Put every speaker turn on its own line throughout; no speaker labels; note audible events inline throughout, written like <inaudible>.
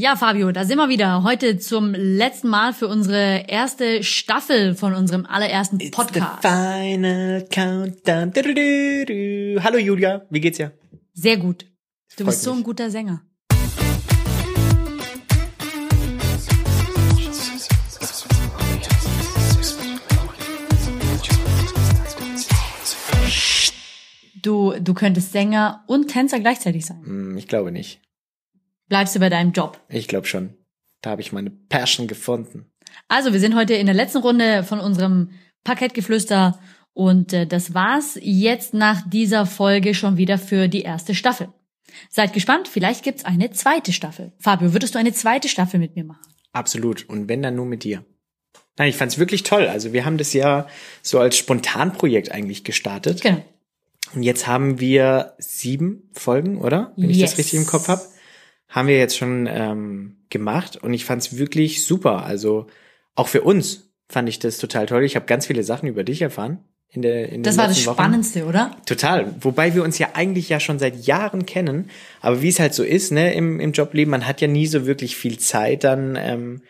Ja, Fabio, da sind wir wieder. Heute zum letzten Mal für unsere erste Staffel von unserem allerersten Podcast.
The final countdown. Du, du, du. Hallo Julia, wie geht's dir?
Sehr gut. Du
Freut
bist so
mich.
ein guter Sänger. Du, du könntest Sänger und Tänzer gleichzeitig sein.
Hm, Ich glaube nicht.
Bleibst du bei deinem Job.
Ich glaube schon. Da habe ich meine Passion gefunden.
Also, wir sind heute in der letzten Runde von unserem Parkettgeflüster und äh, das war's jetzt nach dieser Folge schon wieder für die erste Staffel. Seid gespannt, vielleicht gibt's eine zweite Staffel. Fabio, würdest du eine zweite Staffel mit mir machen?
Absolut. Und wenn dann nur mit dir. Nein, ich fand's wirklich toll. Also wir haben das ja so als Spontanprojekt eigentlich gestartet.
Genau.
Und jetzt haben wir sieben Folgen, oder? Wenn ich
Yes.
das richtig im Kopf habe. Haben wir jetzt schon ähm, gemacht. Und ich fand's wirklich super. Also auch für uns fand ich das total toll. Ich habe ganz viele Sachen über dich erfahren. In der, in
Das war das
Wochen.
Spannendste, oder?
Total. Wobei wir uns ja eigentlich ja schon seit Jahren kennen. Aber wie es halt so ist, ne, im, im Jobleben, man hat ja nie so wirklich viel Zeit, dann ähm,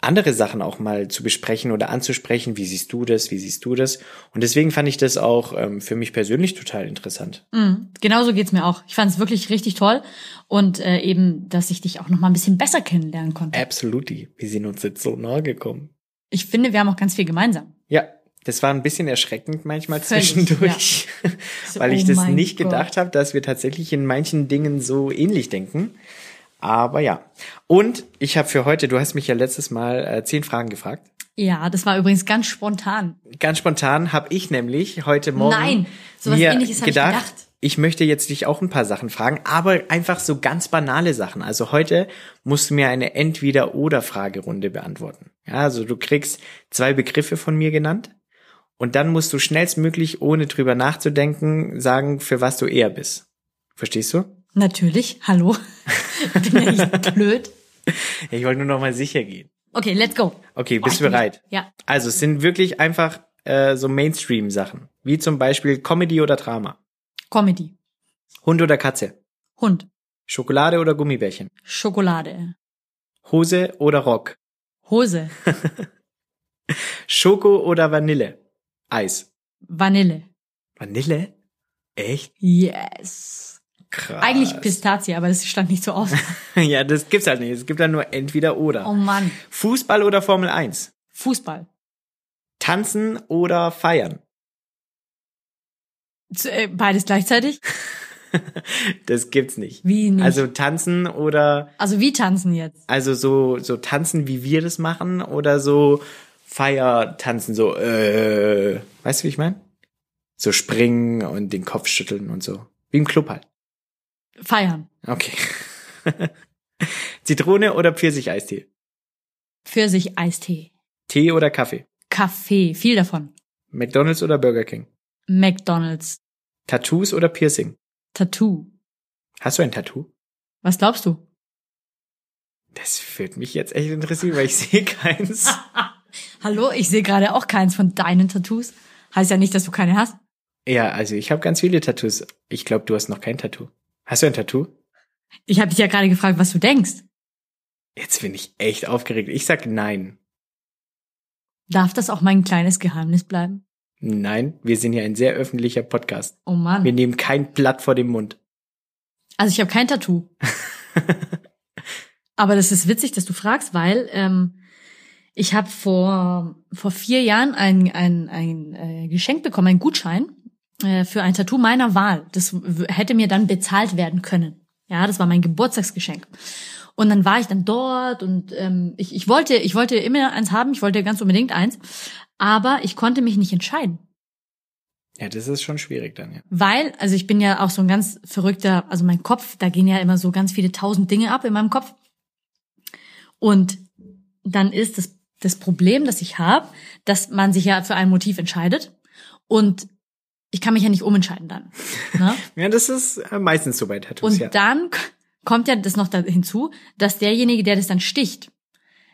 andere Sachen auch mal zu besprechen oder anzusprechen. Wie siehst du das? Wie siehst du das? Und deswegen fand ich das auch ähm, für mich persönlich total interessant.
Mhm. Genauso geht's mir auch. Ich fand es wirklich richtig toll und äh, eben, dass ich dich auch noch mal ein bisschen besser kennenlernen konnte.
Absolutely. Wir sind uns jetzt so nahe gekommen.
Ich finde, wir haben auch ganz viel gemeinsam.
Ja, das war ein bisschen erschreckend manchmal
Völlig,
zwischendurch, <laughs>
So,
weil ich
oh
das nicht
Gott.
gedacht habe, dass wir tatsächlich in manchen Dingen so ähnlich denken. Aber ja. Und ich habe für heute, du hast mich ja letztes Mal äh, zehn Fragen gefragt.
Ja, das war übrigens ganz spontan.
Ganz spontan habe ich nämlich heute Morgen
Nein, sowas
mir
Ähnliches hab ich
gedacht,
gedacht.
ich möchte jetzt dich auch ein paar Sachen fragen, aber einfach so ganz banale Sachen. Also heute musst du mir eine Entweder-oder-Fragerunde beantworten. Ja, also du kriegst zwei Begriffe von mir genannt und dann musst du schnellstmöglich, ohne drüber nachzudenken, sagen, für was du eher bist. Verstehst du?
Natürlich. Hallo. <laughs> Bin ja nicht blöd.
Ich wollte nur noch mal sicher gehen.
Okay, let's go.
Okay,
Oh,
bist
ich
du
bin-
bereit?
Ja.
Also es sind wirklich einfach äh, so Mainstream-Sachen, wie zum Beispiel Comedy oder Drama,
Comedy.
Hund oder Katze,
Hund.
Schokolade oder Gummibärchen,
Schokolade.
Hose oder Rock,
Hose. <laughs>
Schoko oder Vanille, Eis,
Vanille.
Vanille, echt
Yes.
Krass.
Eigentlich Pistazie, aber das stand nicht so aus. <laughs>
ja, das gibt's halt nicht. Es gibt dann nur entweder oder.
Oh Mann.
Fußball oder Formel 1,
Fußball.
Tanzen oder Feiern.
Äh, Beides gleichzeitig? <laughs>
Das gibt's nicht.
Wie nicht?
Also tanzen oder
Also wie tanzen jetzt?
Also so, so tanzen, wie wir das machen, oder so Feiertanzen, so, äh, weißt du, wie ich meine? So springen und den Kopf schütteln und so. Wie im Club halt.
Feiern.
Okay. <laughs> Zitrone oder Pfirsicheistee?
Pfirsich Eistee.
Tee oder Kaffee?
Kaffee. Viel davon.
McDonald's oder Burger King?
McDonalds.
Tattoos oder Piercing?
Tattoo.
Hast du ein Tattoo?
Was glaubst du?
Das würde mich jetzt echt interessieren, weil ich sehe keins. <laughs>
Hallo, ich sehe gerade auch keins von deinen Tattoos. Heißt ja nicht, dass du keine hast.
ja, also ich habe ganz viele Tattoos. Ich glaube, du hast noch kein Tattoo. Hast du ein Tattoo?
Ich habe dich ja gerade gefragt, was du denkst.
Jetzt bin ich echt aufgeregt. Ich sag nein.
Darf das auch mein kleines Geheimnis bleiben?
Nein, wir sind ja ein sehr öffentlicher Podcast.
Oh Mann.
Wir nehmen kein Blatt vor dem Mund.
Also ich habe kein Tattoo. <laughs> Aber das ist witzig, dass du fragst, weil ähm, ich habe vor vor vier Jahren ein ein, ein äh, Geschenk bekommen, einen Gutschein äh, für ein Tattoo meiner Wahl. Das hätte mir dann bezahlt werden können. Ja, das war mein Geburtstagsgeschenk. Und dann war ich dann dort und ähm, ich, ich wollte ich wollte immer eins haben, ich wollte ganz unbedingt eins, aber ich konnte mich nicht entscheiden.
Ja, das ist schon schwierig dann, ja.
Weil, also ich bin ja auch so ein ganz verrückter, also mein Kopf, da gehen ja immer so ganz viele tausend Dinge ab in meinem Kopf. Und dann ist das, das Problem, das ich habe, dass man sich ja für ein Motiv entscheidet und ich kann mich ja nicht umentscheiden dann. Ne? <laughs>
Ja, das ist äh, meistens so bei Tattoos,
Und
ja.
dann kommt ja das noch da hinzu, dass derjenige, der das dann sticht,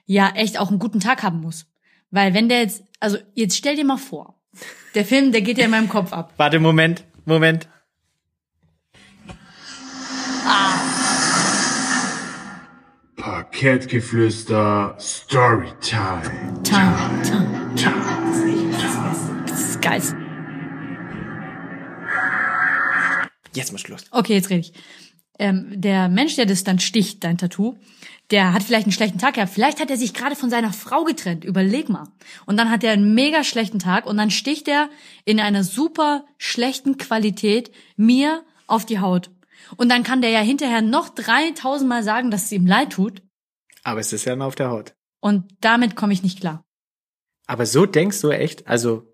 ja echt auch einen guten Tag haben muss. Weil wenn der jetzt, also jetzt stell dir mal vor, der Film, der geht ja in meinem Kopf ab. <laughs>
Warte, Moment, Moment.
Kettgeflüster Storytime.
Time, time, time. Das ist geil.
Jetzt mal Schluss.
Okay, jetzt rede ich. Ähm, der Mensch, der das dann sticht, dein Tattoo, der hat vielleicht einen schlechten Tag gehabt. Vielleicht hat er sich gerade von seiner Frau getrennt. Überleg mal. Und dann hat er einen mega schlechten Tag und dann sticht er in einer super schlechten Qualität mir auf die Haut. Und dann kann der ja hinterher noch 3000 Mal sagen, dass es ihm leid tut.
Aber es ist ja nur auf der Haut.
Und damit komme ich nicht klar.
Aber so denkst du echt? Also,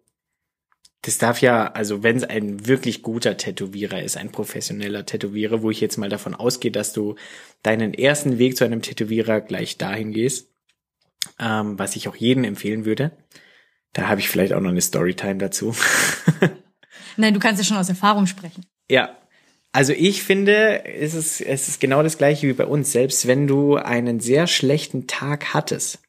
das darf ja, also wenn es ein wirklich guter Tätowierer ist, ein professioneller Tätowierer, wo ich jetzt mal davon ausgehe, dass du deinen ersten Weg zu einem Tätowierer gleich dahin gehst, ähm, was ich auch jedem empfehlen würde. Da habe ich vielleicht auch noch eine Storytime dazu. <laughs>
Nein, du kannst ja schon aus Erfahrung sprechen.
Ja. Also ich finde, es ist, es ist genau das gleiche wie bei uns. Selbst wenn du einen sehr schlechten Tag hattest,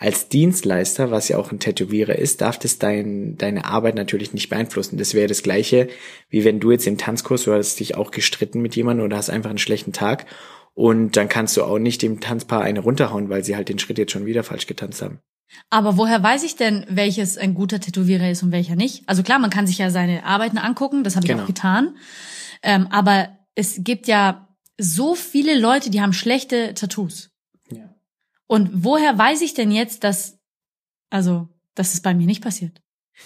als Dienstleister, was ja auch ein Tätowierer ist, darf das dein, deine Arbeit natürlich nicht beeinflussen. Das wäre das gleiche, wie wenn du jetzt im Tanzkurs, du hast dich auch gestritten mit jemandem oder hast einfach einen schlechten Tag und dann kannst du auch nicht dem Tanzpaar eine runterhauen, weil sie halt den Schritt jetzt schon wieder falsch getanzt haben.
Aber woher weiß ich denn, welches ein guter Tätowierer ist und welcher nicht? Also klar, man kann sich ja seine Arbeiten angucken, das habe ich
Genau.
auch getan. Ähm, aber es gibt ja so viele Leute, die haben schlechte Tattoos. Und woher weiß ich denn jetzt, dass, also, dass es bei mir nicht passiert?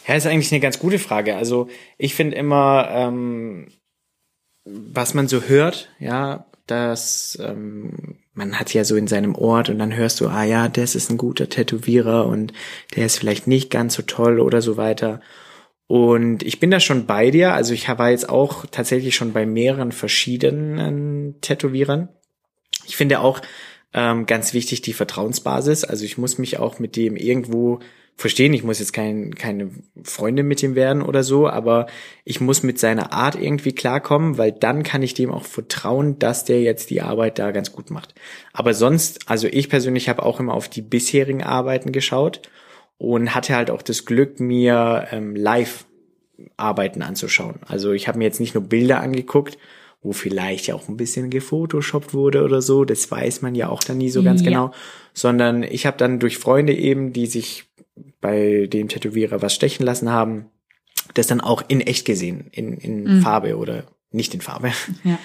Ja, ist eigentlich eine ganz gute Frage. Also ich finde immer, ähm, was man so hört, ja, dass ähm, man hat ja so in seinem Ort und dann hörst du, ah ja, das ist ein guter Tätowierer und der ist vielleicht nicht ganz so toll oder so weiter. Und ich bin da schon bei dir. Also ich war jetzt auch tatsächlich schon bei mehreren verschiedenen Tätowierern. Ich finde auch ähm, ganz wichtig die Vertrauensbasis. Also ich muss mich auch mit dem irgendwo verstehen. Ich muss jetzt kein, keine Freundin mit ihm werden oder so, aber ich muss mit seiner Art irgendwie klarkommen, weil dann kann ich dem auch vertrauen, dass der jetzt die Arbeit da ganz gut macht. Aber sonst, also ich persönlich habe auch immer auf die bisherigen Arbeiten geschaut und hatte halt auch das Glück, mir ähm, live Arbeiten anzuschauen. Also ich habe mir jetzt nicht nur Bilder angeguckt, wo vielleicht ja auch ein bisschen gefotoshoppt wurde oder so, das weiß man ja auch dann nie so ganz
Ja.
genau, sondern ich habe dann durch Freunde eben, die sich bei dem Tätowierer was stechen lassen haben, das dann auch in echt gesehen, in, in Farbe oder nicht in Farbe.
Ja.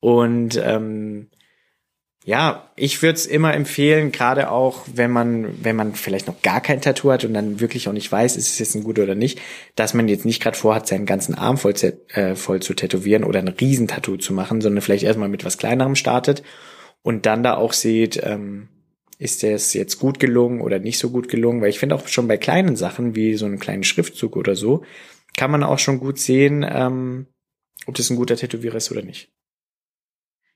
Und ähm, ja, ich würde es immer empfehlen, gerade auch, wenn man, wenn man vielleicht noch gar kein Tattoo hat und dann wirklich auch nicht weiß, ist es jetzt ein guter oder nicht, dass man jetzt nicht gerade vorhat, seinen ganzen Arm voll, äh, voll zu tätowieren oder ein Riesentattoo zu machen, sondern vielleicht erstmal mit was Kleinerem startet und dann da auch sieht, ähm, ist das jetzt gut gelungen oder nicht so gut gelungen, weil ich finde auch schon bei kleinen Sachen wie so einem kleinen Schriftzug oder so, kann man auch schon gut sehen, ähm, ob das ein guter Tätowierer ist oder nicht.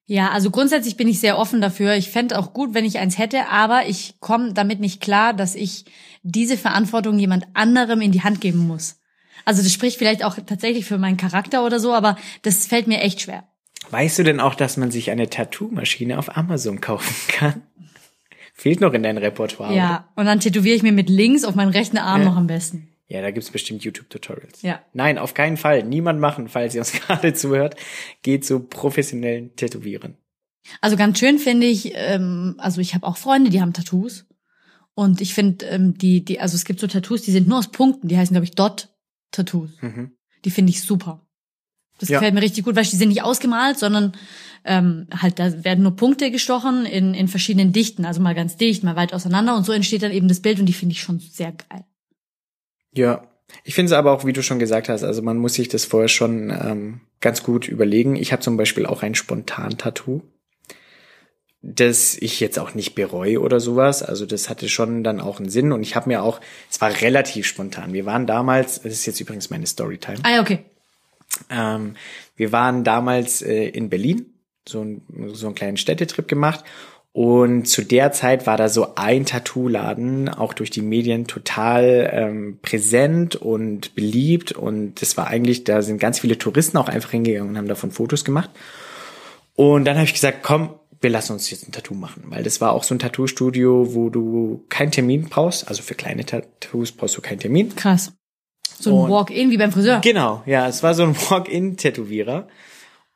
Ja, also grundsätzlich bin ich sehr offen dafür. Ich fände auch gut, wenn ich eins hätte, aber ich komme damit nicht klar, dass ich diese Verantwortung jemand anderem in die Hand geben muss. Also das spricht vielleicht auch tatsächlich für meinen Charakter oder so, aber das fällt mir echt schwer.
Weißt du denn auch, dass man sich eine Tattoo-Maschine auf Amazon kaufen kann? Fehlt noch in dein Repertoire. oder?
Ja, und dann tätowiere ich mir mit links auf meinen rechten Arm
Ja.
noch am besten.
Ja, da gibt's bestimmt YouTube-Tutorials.
Ja.
Nein, auf keinen Fall. Niemand machen, falls ihr uns <laughs> gerade zuhört. Geht zu professionellen Tätowieren.
Also ganz schön finde ich, ähm, also ich habe auch Freunde, die haben Tattoos. Und ich finde, ähm, die, die, also es gibt so Tattoos, die sind nur aus Punkten, die heißen, glaube ich, Dot-Tattoos.
Mhm.
Die finde ich super. Das
Ja.
gefällt mir richtig gut, weil die sind nicht ausgemalt, sondern ähm, halt, da werden nur Punkte gestochen in, in verschiedenen Dichten, also mal ganz dicht, mal weit auseinander und so entsteht dann eben das Bild und die finde ich schon sehr geil.
Ja. Ich finde es aber auch, wie du schon gesagt hast, also man muss sich das vorher schon ähm, ganz gut überlegen. Ich habe zum Beispiel auch ein Spontan-Tattoo, das ich jetzt auch nicht bereue oder sowas. Also das hatte schon dann auch einen Sinn und ich habe mir auch, es war relativ spontan. Wir waren damals, das ist jetzt übrigens meine Storytime.
Ah okay.
Ähm, wir waren damals äh, in Berlin, so, ein, so einen kleinen Städtetrip gemacht. Und zu der Zeit war da so ein Tattoo-Laden, auch durch die Medien total ähm, präsent und beliebt. Und das war eigentlich, da sind ganz viele Touristen auch einfach hingegangen und haben davon Fotos gemacht. Und dann habe ich gesagt, komm, wir lassen uns jetzt ein Tattoo machen. Weil das war auch so ein Tattoo-Studio, wo du keinen Termin brauchst. Also für kleine Tattoos brauchst du keinen Termin.
Krass. So ein Walk-in wie beim Friseur.
Genau, ja, es war so ein <laughs> Walk-in-Tätowierer.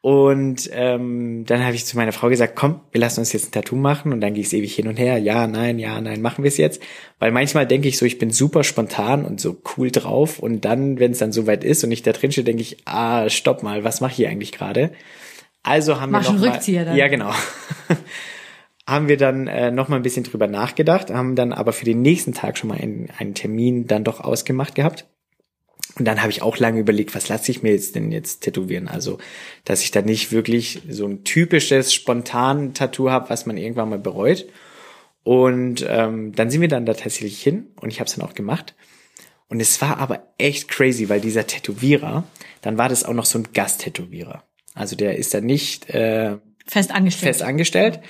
Und ähm, dann habe ich zu meiner Frau gesagt, komm, wir lassen uns jetzt ein Tattoo machen. Und dann ging es ewig hin und her. Ja, nein, ja, nein, machen wir es jetzt. Weil manchmal denke ich so, ich bin super spontan und so cool drauf. Und dann, wenn es dann soweit ist und ich da drin stehe, denke ich, ah, stopp mal, was mache ich hier eigentlich gerade? Also haben
Mach
wir noch mal,
Rückzieher dann.
Ja, genau. <laughs> haben wir dann äh, noch mal ein bisschen drüber nachgedacht, haben dann aber für den nächsten Tag schon mal einen, einen Termin dann doch ausgemacht gehabt. Und dann habe ich auch lange überlegt, was lasse ich mir jetzt denn jetzt tätowieren? Also, dass ich da nicht wirklich so ein typisches spontan Tattoo habe, was man irgendwann mal bereut. Und ähm, dann sind wir dann da tatsächlich hin und ich habe es dann auch gemacht. Und es war aber echt crazy, weil dieser Tätowierer, dann war das auch noch so ein Gasttätowierer. Also der ist da nicht äh,
Fest angestellt.
fest angestellt.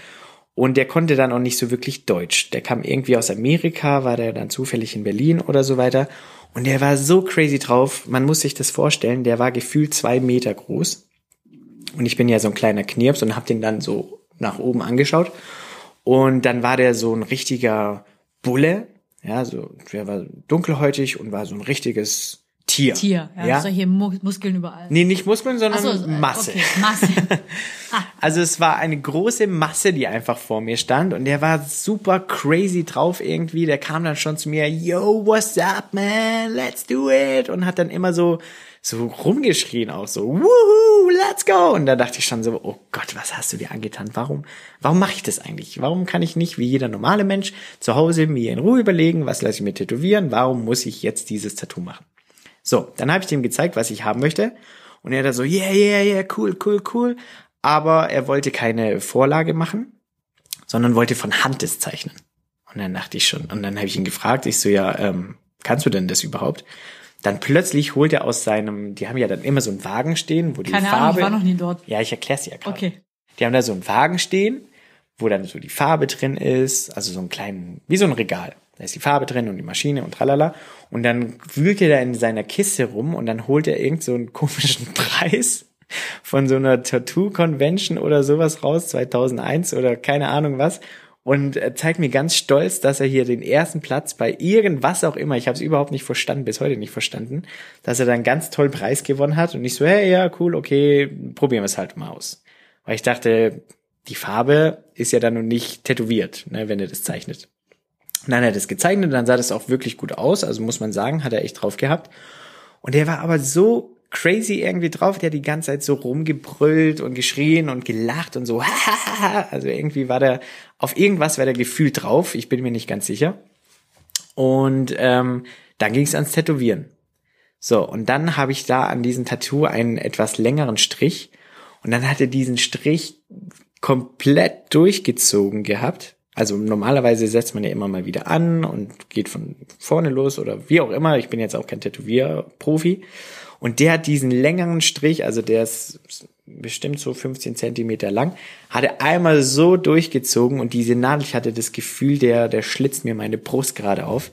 Und der konnte dann auch nicht so wirklich Deutsch. Der kam irgendwie aus Amerika, war der dann zufällig in Berlin oder so weiter. Und der war so crazy drauf. Man muss sich das vorstellen. Der war gefühlt zwei Meter groß. Und ich bin ja so ein kleiner Knirps und hab den dann so nach oben angeschaut. Und dann war der so ein richtiger Bulle. Ja, so, der war dunkelhäutig und war so ein richtiges Tier.
Tier, ja,
ja?
solche Mu Muskeln überall.
Nee, nicht Muskeln, sondern
so, äh,
Masse.
Okay, Masse. <laughs>
Also es war eine große Masse, die einfach vor mir stand und der war super crazy drauf irgendwie. Der kam dann schon zu mir, yo, what's up, man? Let's do it. Und hat dann immer so, so rumgeschrien auch so, woohoo, let's go. Und da dachte ich schon so, oh Gott, was hast du dir angetan? Warum, warum mache ich das eigentlich? Warum kann ich nicht wie jeder normale Mensch zu Hause mir in Ruhe überlegen, was lasse ich mir tätowieren? Warum muss ich jetzt dieses Tattoo machen? So, dann habe ich dem gezeigt, was ich haben möchte. Und er da so, yeah, yeah, yeah, cool, cool, cool. Aber er wollte keine Vorlage machen, sondern wollte von Hand das zeichnen. Und dann dachte ich schon, und dann habe ich ihn gefragt, ich so, ja, ähm, kannst du denn das überhaupt? Dann plötzlich holt er aus seinem, die haben ja dann immer so einen Wagen stehen, wo die
Keine
Farbe.
Ahnung, ich war noch nie dort.
Ja, ich erklär's dir ja gerade.
Okay.
Die haben da so einen Wagen stehen, wo dann so die Farbe drin ist, also so einen kleinen, wie so ein Regal. Da ist die Farbe drin und die Maschine und tralala. Und dann wühlt er da in seiner Kiste rum und dann holt er irgend so einen komischen <laughs> Preis von so einer Tattoo-Convention oder sowas raus, 2001 oder keine Ahnung was. Und er zeigt mir ganz stolz, dass er hier den ersten Platz bei irgendwas auch immer, ich habe es überhaupt nicht verstanden, bis heute nicht verstanden, dass er dann ganz toll Preis gewonnen hat und ich so, hey, ja, cool, okay, probieren wir es halt mal aus. Weil ich dachte, die Farbe ist ja dann noch nicht tätowiert, ne, wenn er das zeichnet. Dann hat er das gezeichnet und dann sah das auch wirklich gut aus, also muss man sagen, hat er echt drauf gehabt. Und der war aber so crazy irgendwie drauf, der hat die ganze Zeit so rumgebrüllt und geschrien und gelacht und so, <laughs> also irgendwie war der, auf irgendwas war der gefühlt drauf, ich bin mir nicht ganz sicher. Und ähm, dann ging es ans Tätowieren. So, und dann habe ich da an diesem Tattoo einen etwas längeren Strich und dann hat er diesen Strich komplett durchgezogen gehabt. Also normalerweise setzt man ja immer mal wieder an und geht von vorne los oder wie auch immer. Ich bin jetzt auch kein Tätowierprofi. Und der hat diesen längeren Strich, also der ist bestimmt so 15 Zentimeter lang, hat er einmal so durchgezogen und diese Nadel, ich hatte das Gefühl, der, der schlitzt mir meine Brust gerade auf.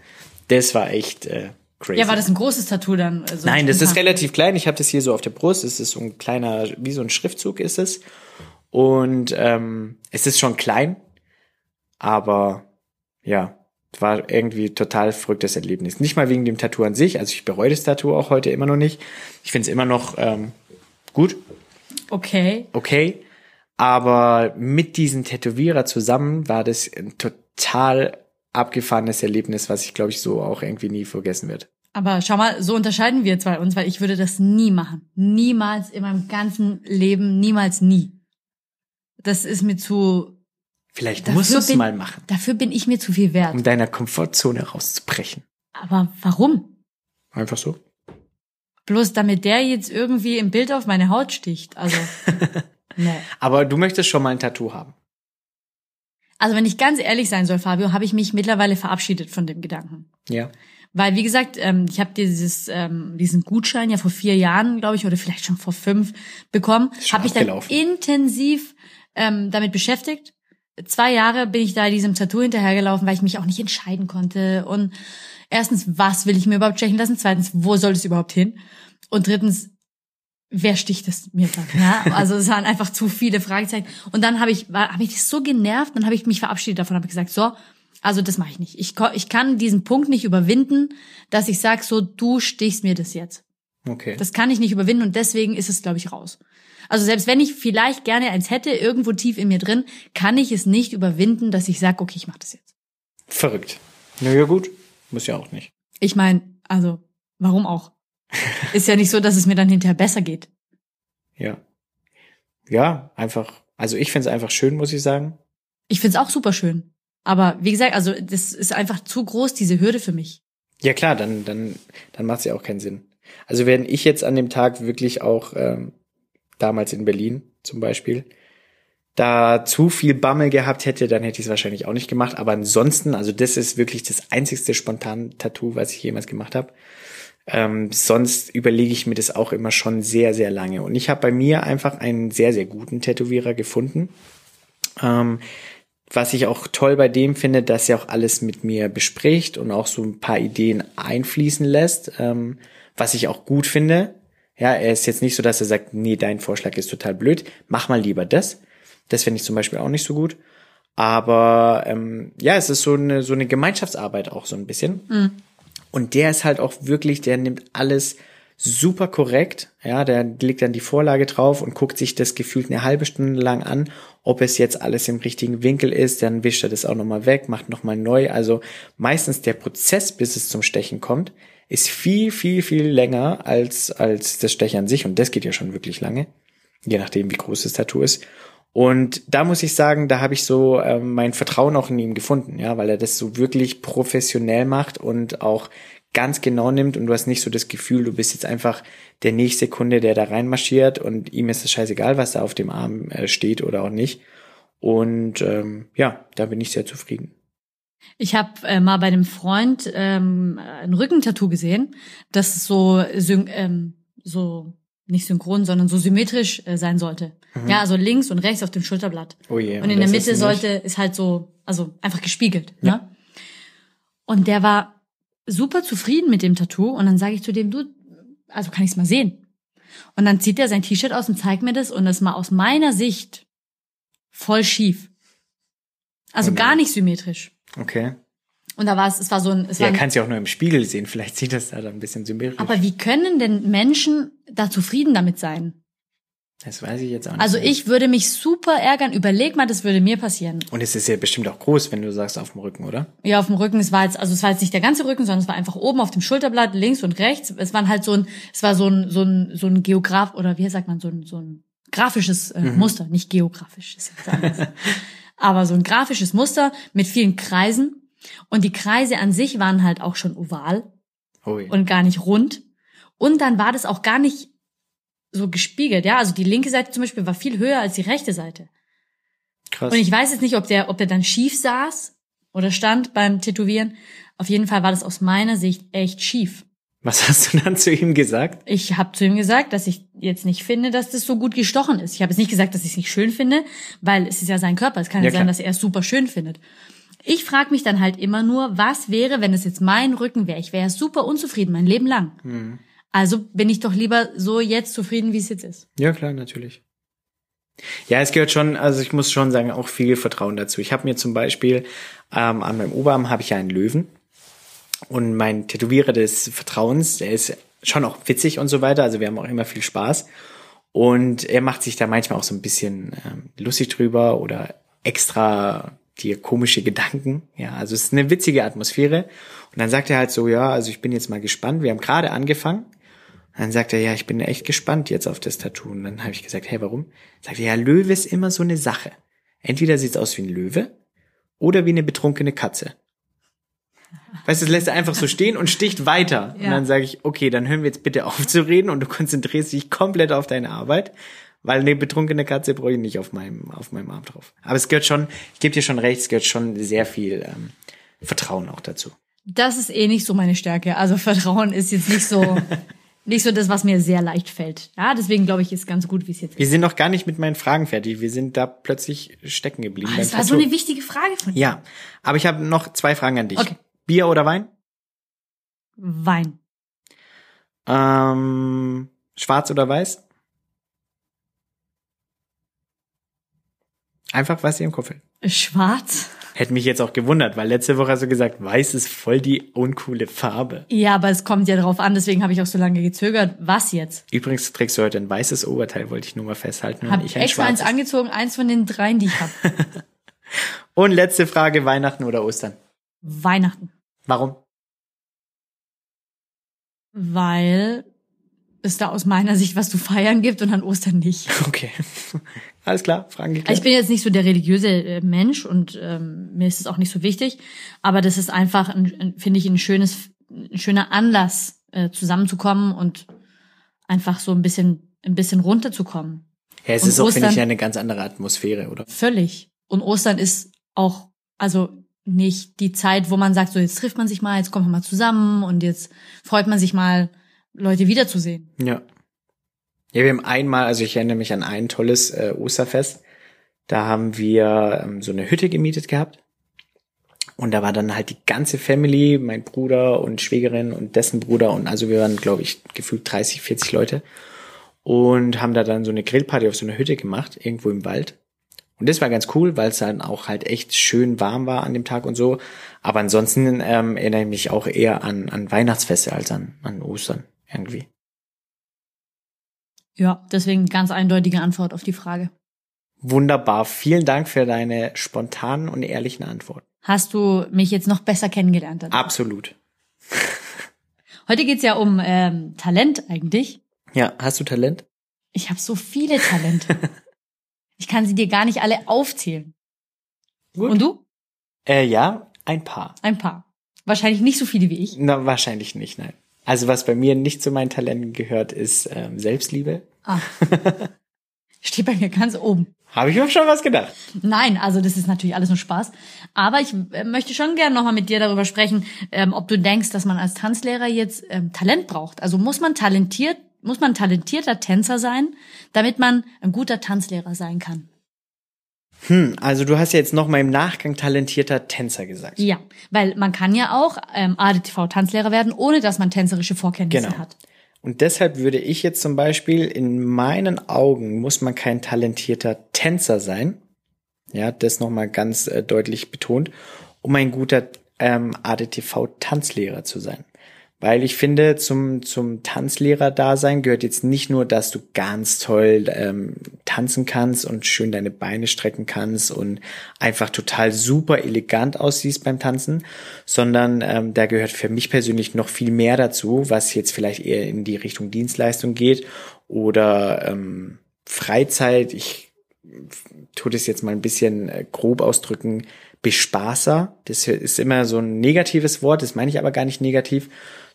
Das war echt äh, crazy.
Ja, war das ein großes Tattoo dann? Also
Nein, das ist relativ klein. Ich habe das hier so auf der Brust. Es ist so ein kleiner, wie so ein Schriftzug ist es. Und ähm, es ist schon klein, aber ja, war irgendwie total verrücktes Erlebnis. Nicht mal wegen dem Tattoo an sich. Also ich bereue das Tattoo auch heute immer noch nicht. Ich finde es immer noch ähm, gut,
Okay.
okay. Aber mit diesem Tätowierer zusammen war das ein total abgefahrenes Erlebnis, was ich glaube ich so auch irgendwie nie vergessen wird.
Aber schau mal, so unterscheiden wir zwei uns, weil ich würde das nie machen. Niemals in meinem ganzen Leben, niemals nie. Das ist mir zu.
Vielleicht
Dafür
musst du es mal machen,
Dafür bin ich mir zu viel wert.
um deiner Komfortzone rauszubrechen.
Aber warum?
Einfach so.
Bloß damit der jetzt irgendwie im Bild auf meine Haut sticht. Also. <laughs> nee.
Aber du möchtest schon mal ein Tattoo haben.
Also wenn ich ganz ehrlich sein soll, Fabio, habe ich mich mittlerweile verabschiedet von dem Gedanken.
Ja.
Weil, wie gesagt, ähm, ich habe dieses, ähm, diesen Gutschein ja vor vier Jahren, glaube ich, oder vielleicht schon vor fünf bekommen. Habe mich dann intensiv ähm, damit beschäftigt. Zwei Jahre bin ich da diesem Tattoo hinterhergelaufen, weil ich mich auch nicht entscheiden konnte. Und erstens, was will ich mir überhaupt stechen lassen? Zweitens, wo soll es überhaupt hin? Und drittens, wer sticht es mir dann? Ja, also es waren einfach zu viele Fragezeichen. Und dann habe ich, war, habe ich das so genervt, dann habe ich mich verabschiedet davon, habe gesagt, so, also das mache ich nicht. Ich, ich kann diesen Punkt nicht überwinden, dass ich sage, so, du stichst mir das jetzt.
Okay.
Das kann ich nicht überwinden und deswegen ist es, glaube ich, raus. Also selbst wenn ich vielleicht gerne eins hätte, irgendwo tief in mir drin, kann ich es nicht überwinden, dass ich sage, okay, ich mache das jetzt.
Verrückt. Na ja, gut. Muss ja auch nicht.
Ich meine, also, warum auch? <laughs> Ist ja nicht so, dass es mir dann hinterher besser geht.
Ja. Ja, einfach. Also ich find's einfach schön, muss ich sagen.
Ich find's auch super schön. Aber wie gesagt, also das ist einfach zu groß, diese Hürde für mich.
Ja klar, dann, dann, dann macht's ja auch keinen Sinn. Also wenn ich jetzt an dem Tag wirklich auch ähm, damals in Berlin zum Beispiel da zu viel Bammel gehabt hätte, dann hätte ich es wahrscheinlich auch nicht gemacht. Aber ansonsten, also das ist wirklich das einzigste spontan Tattoo, was ich jemals gemacht habe. Ähm, sonst überlege ich mir das auch immer schon sehr, sehr lange. Und ich habe bei mir einfach einen sehr, sehr guten Tätowierer gefunden. Ähm, was ich auch toll bei dem finde, dass er auch alles mit mir bespricht und auch so ein paar Ideen einfließen lässt, ähm, was ich auch gut finde. Ja, er ist jetzt nicht so, dass er sagt, nee, dein Vorschlag ist total blöd, mach mal lieber das. Das finde ich zum Beispiel auch nicht so gut. Aber ähm, ja, es ist so eine, so eine Gemeinschaftsarbeit auch so ein bisschen. Mhm. Und der ist halt auch wirklich, der nimmt alles super korrekt. Ja, der legt dann die Vorlage drauf und guckt sich das gefühlt eine halbe Stunde lang an, ob es jetzt alles im richtigen Winkel ist. Dann wischt er das auch nochmal weg, macht nochmal neu. Also meistens der Prozess, bis es zum Stechen kommt, ist viel, viel, viel länger als, als das Stechen an sich. Und das geht ja schon wirklich lange. Je nachdem, wie groß das Tattoo ist. Und da muss ich sagen, da habe ich so ähm, mein Vertrauen auch in ihm gefunden, ja, weil er das so wirklich professionell macht und auch ganz genau nimmt und du hast nicht so das Gefühl, du bist jetzt einfach der nächste Kunde, der da reinmarschiert und ihm ist es scheißegal, was da auf dem Arm äh, steht oder auch nicht. Und ähm, ja, da bin ich sehr zufrieden.
Ich habe äh, mal bei einem Freund ähm, ein Rückentattoo gesehen, das so ähm, so nicht synchron, sondern so symmetrisch äh, sein sollte. Mhm. Ja, also links und rechts auf dem Schulterblatt.
Oh je,
und in der Mitte sollte ist halt so, also einfach gespiegelt. Ja. Ne? Und der war super zufrieden mit dem Tattoo und dann sage ich zu dem, du, also kann ich es mal sehen. Und dann zieht er sein T-Shirt aus und zeigt mir das und das mal aus meiner Sicht voll schief. Also okay. gar nicht symmetrisch.
Okay.
Und da war es, es war so ein, es
ja, kannst ja auch nur im Spiegel sehen. Vielleicht sieht das da dann ein bisschen symmetrisch.
Aber wie können denn Menschen da zufrieden damit sein?
Das weiß ich jetzt auch nicht.
Also ich würde mich super ärgern. Überleg mal, das würde mir passieren.
Und es ist ja bestimmt auch groß, wenn du sagst auf dem Rücken, oder?
Ja, auf dem Rücken. Es war jetzt, also es war jetzt nicht der ganze Rücken, sondern es war einfach oben auf dem Schulterblatt, links und rechts. Es waren halt so ein, es war so ein, so ein, so ein Geograf oder wie sagt man, so ein, so ein grafisches äh, mhm. Muster, nicht geografisch, ist jetzt anders. <laughs> Aber so ein grafisches Muster mit vielen Kreisen und die Kreise an sich waren halt auch schon oval
ja.
und gar nicht rund. Und dann war das auch gar nicht so gespiegelt, ja. Also die linke Seite zum Beispiel war viel höher als die rechte Seite.
Krass.
Und ich weiß jetzt nicht, ob der, ob der dann schief saß oder stand beim Tätowieren. Auf jeden Fall war das aus meiner Sicht echt schief.
Was hast du dann zu ihm gesagt?
Ich habe zu ihm gesagt, dass ich jetzt nicht finde, dass das so gut gestochen ist. Ich habe jetzt nicht gesagt, dass ich es nicht schön finde, weil es ist ja sein Körper. Es kann ja, ja sein, dass er es super schön findet. Ich frage mich dann halt immer nur, was wäre, wenn es jetzt mein Rücken wäre? Ich wäre super unzufrieden mein Leben lang. Mhm. Also bin ich doch lieber so jetzt zufrieden, wie es jetzt ist.
Ja, klar, natürlich. Ja, es gehört schon, also ich muss schon sagen, auch viel Vertrauen dazu. Ich habe mir zum Beispiel ähm, an meinem Oberarm habe ich ja einen Löwen und mein Tätowierer des Vertrauens, der ist schon auch witzig und so weiter. Also wir haben auch immer viel Spaß und er macht sich da manchmal auch so ein bisschen ähm, lustig drüber oder extra dir komische Gedanken. Ja, also es ist eine witzige Atmosphäre. Und dann sagt er halt so, ja, also ich bin jetzt mal gespannt. Wir haben gerade angefangen. Dann sagt er, ja, ich bin echt gespannt jetzt auf das Tattoo. Und dann habe ich gesagt, hey, warum? Sagt er, ja, Löwe ist immer so eine Sache. Entweder sieht's aus wie ein Löwe oder wie eine betrunkene Katze. Weißt du, das lässt er einfach so stehen und sticht weiter. Ja. Und dann sage ich, okay, dann hören wir jetzt bitte auf zu reden und du konzentrierst dich komplett auf deine Arbeit. Weil eine betrunkene Katze brauche ich nicht auf meinem, auf meinem Arm drauf. Aber es gehört schon, ich gebe dir schon recht, es gehört schon sehr viel ähm, Vertrauen auch dazu.
Das ist eh nicht so meine Stärke. Also Vertrauen ist jetzt nicht so, <laughs> nicht so das, was mir sehr leicht fällt. Ja, deswegen glaube ich, ist ganz gut, wie es jetzt ist.
Wir sind noch gar nicht mit meinen Fragen fertig. Wir sind da plötzlich stecken geblieben.
Oh, das war Tattoo. so eine wichtige Frage von dir.
Ja, aber ich habe noch zwei Fragen an dich. Okay. Bier oder Wein?
Wein.
Ähm, schwarz oder weiß? Einfach, was dir im Kopf fällt.
Schwarz.
Hätte mich jetzt auch gewundert, weil letzte Woche hast du gesagt, weiß ist voll die uncoole Farbe.
Ja, aber es kommt ja drauf an, deswegen habe ich auch so lange gezögert. Was jetzt?
Übrigens trägst du heute ein weißes Oberteil, wollte ich nur mal festhalten.
Hab
ich ein
extra eins
schwarzes.
angezogen, eins von den dreien, die ich habe. <laughs>
Und letzte Frage, Weihnachten oder Ostern?
Weihnachten.
Warum?
Weil es da aus meiner Sicht was zu feiern gibt und an Ostern nicht. <laughs>
Okay. Alles klar, Fragen geklärt.
Ich bin jetzt nicht so der religiöse äh, Mensch und ähm, mir ist es auch nicht so wichtig, aber das ist einfach, ein, ein, finde ich, ein schönes, ein schöner Anlass, äh, zusammenzukommen und einfach so ein bisschen, ein bisschen runterzukommen.
ja, es
und
ist auch, finde ich, eine ganz andere Atmosphäre, oder?
Völlig. Und Ostern ist auch, also nicht die Zeit, wo man sagt, so jetzt trifft man sich mal, jetzt kommt man mal zusammen und jetzt freut man sich mal, Leute wiederzusehen.
Ja. Ja, wir haben einmal, also ich erinnere mich an ein tolles äh, Osterfest. Da haben wir ähm, so eine Hütte gemietet gehabt. Und da war dann halt die ganze Family, mein Bruder und Schwägerin und dessen Bruder und also wir waren, glaube ich, gefühlt 30, 40 Leute und haben da dann so eine Grillparty auf so einer Hütte gemacht, irgendwo im Wald. Und das war ganz cool, weil es dann auch halt echt schön warm war an dem Tag und so. Aber ansonsten ähm, erinnere ich mich auch eher an, an Weihnachtsfeste als an, an Ostern irgendwie.
Ja, deswegen ganz eindeutige Antwort auf die Frage.
Wunderbar. Vielen Dank für deine spontanen und ehrlichen Antworten.
Hast du mich jetzt noch besser kennengelernt? dadurch?
Absolut. <laughs>
Heute geht's ja um ähm, Talent eigentlich.
Ja, hast du Talent?
Ich habe so viele Talente. <laughs> ich kann sie dir gar nicht alle aufzählen.
Gut.
Und du?
Äh, ja, ein paar.
Ein paar. Wahrscheinlich nicht so viele wie ich.
Na, wahrscheinlich nicht, nein. Also was bei mir nicht zu meinen Talenten gehört, ist ähm, Selbstliebe.
Ah. <laughs> Steht bei mir ganz oben.
Habe ich mir schon was gedacht.
Nein, also das ist natürlich alles nur Spaß. Aber ich äh, möchte schon gerne nochmal mit dir darüber sprechen, ähm, ob du denkst, dass man als Tanzlehrer jetzt ähm, Talent braucht. Also muss man talentiert, muss man talentierter Tänzer sein, damit man ein guter Tanzlehrer sein kann.
Hm, also du hast ja jetzt noch mal im Nachgang talentierter Tänzer gesagt.
Ja, weil man kann ja auch ähm, ADTV-Tanzlehrer werden, ohne dass man tänzerische Vorkenntnisse
Genau.
hat.
Und deshalb würde ich jetzt zum Beispiel, in meinen Augen muss man kein talentierter Tänzer sein. Ja, das nochmal ganz äh, deutlich betont, um ein guter ähm, ADTV-Tanzlehrer zu sein. Weil ich finde, zum, zum Tanzlehrer-Dasein gehört jetzt nicht nur, dass du ganz toll ähm, tanzen kannst und schön deine Beine strecken kannst und einfach total super elegant aussiehst beim Tanzen, sondern ähm, da gehört für mich persönlich noch viel mehr dazu, was jetzt vielleicht eher in die Richtung Dienstleistung geht oder ähm, Freizeit. Ich tue das jetzt mal ein bisschen äh, grob ausdrücken, Bespaßer. Das ist immer so ein negatives Wort, das meine ich aber gar nicht negativ,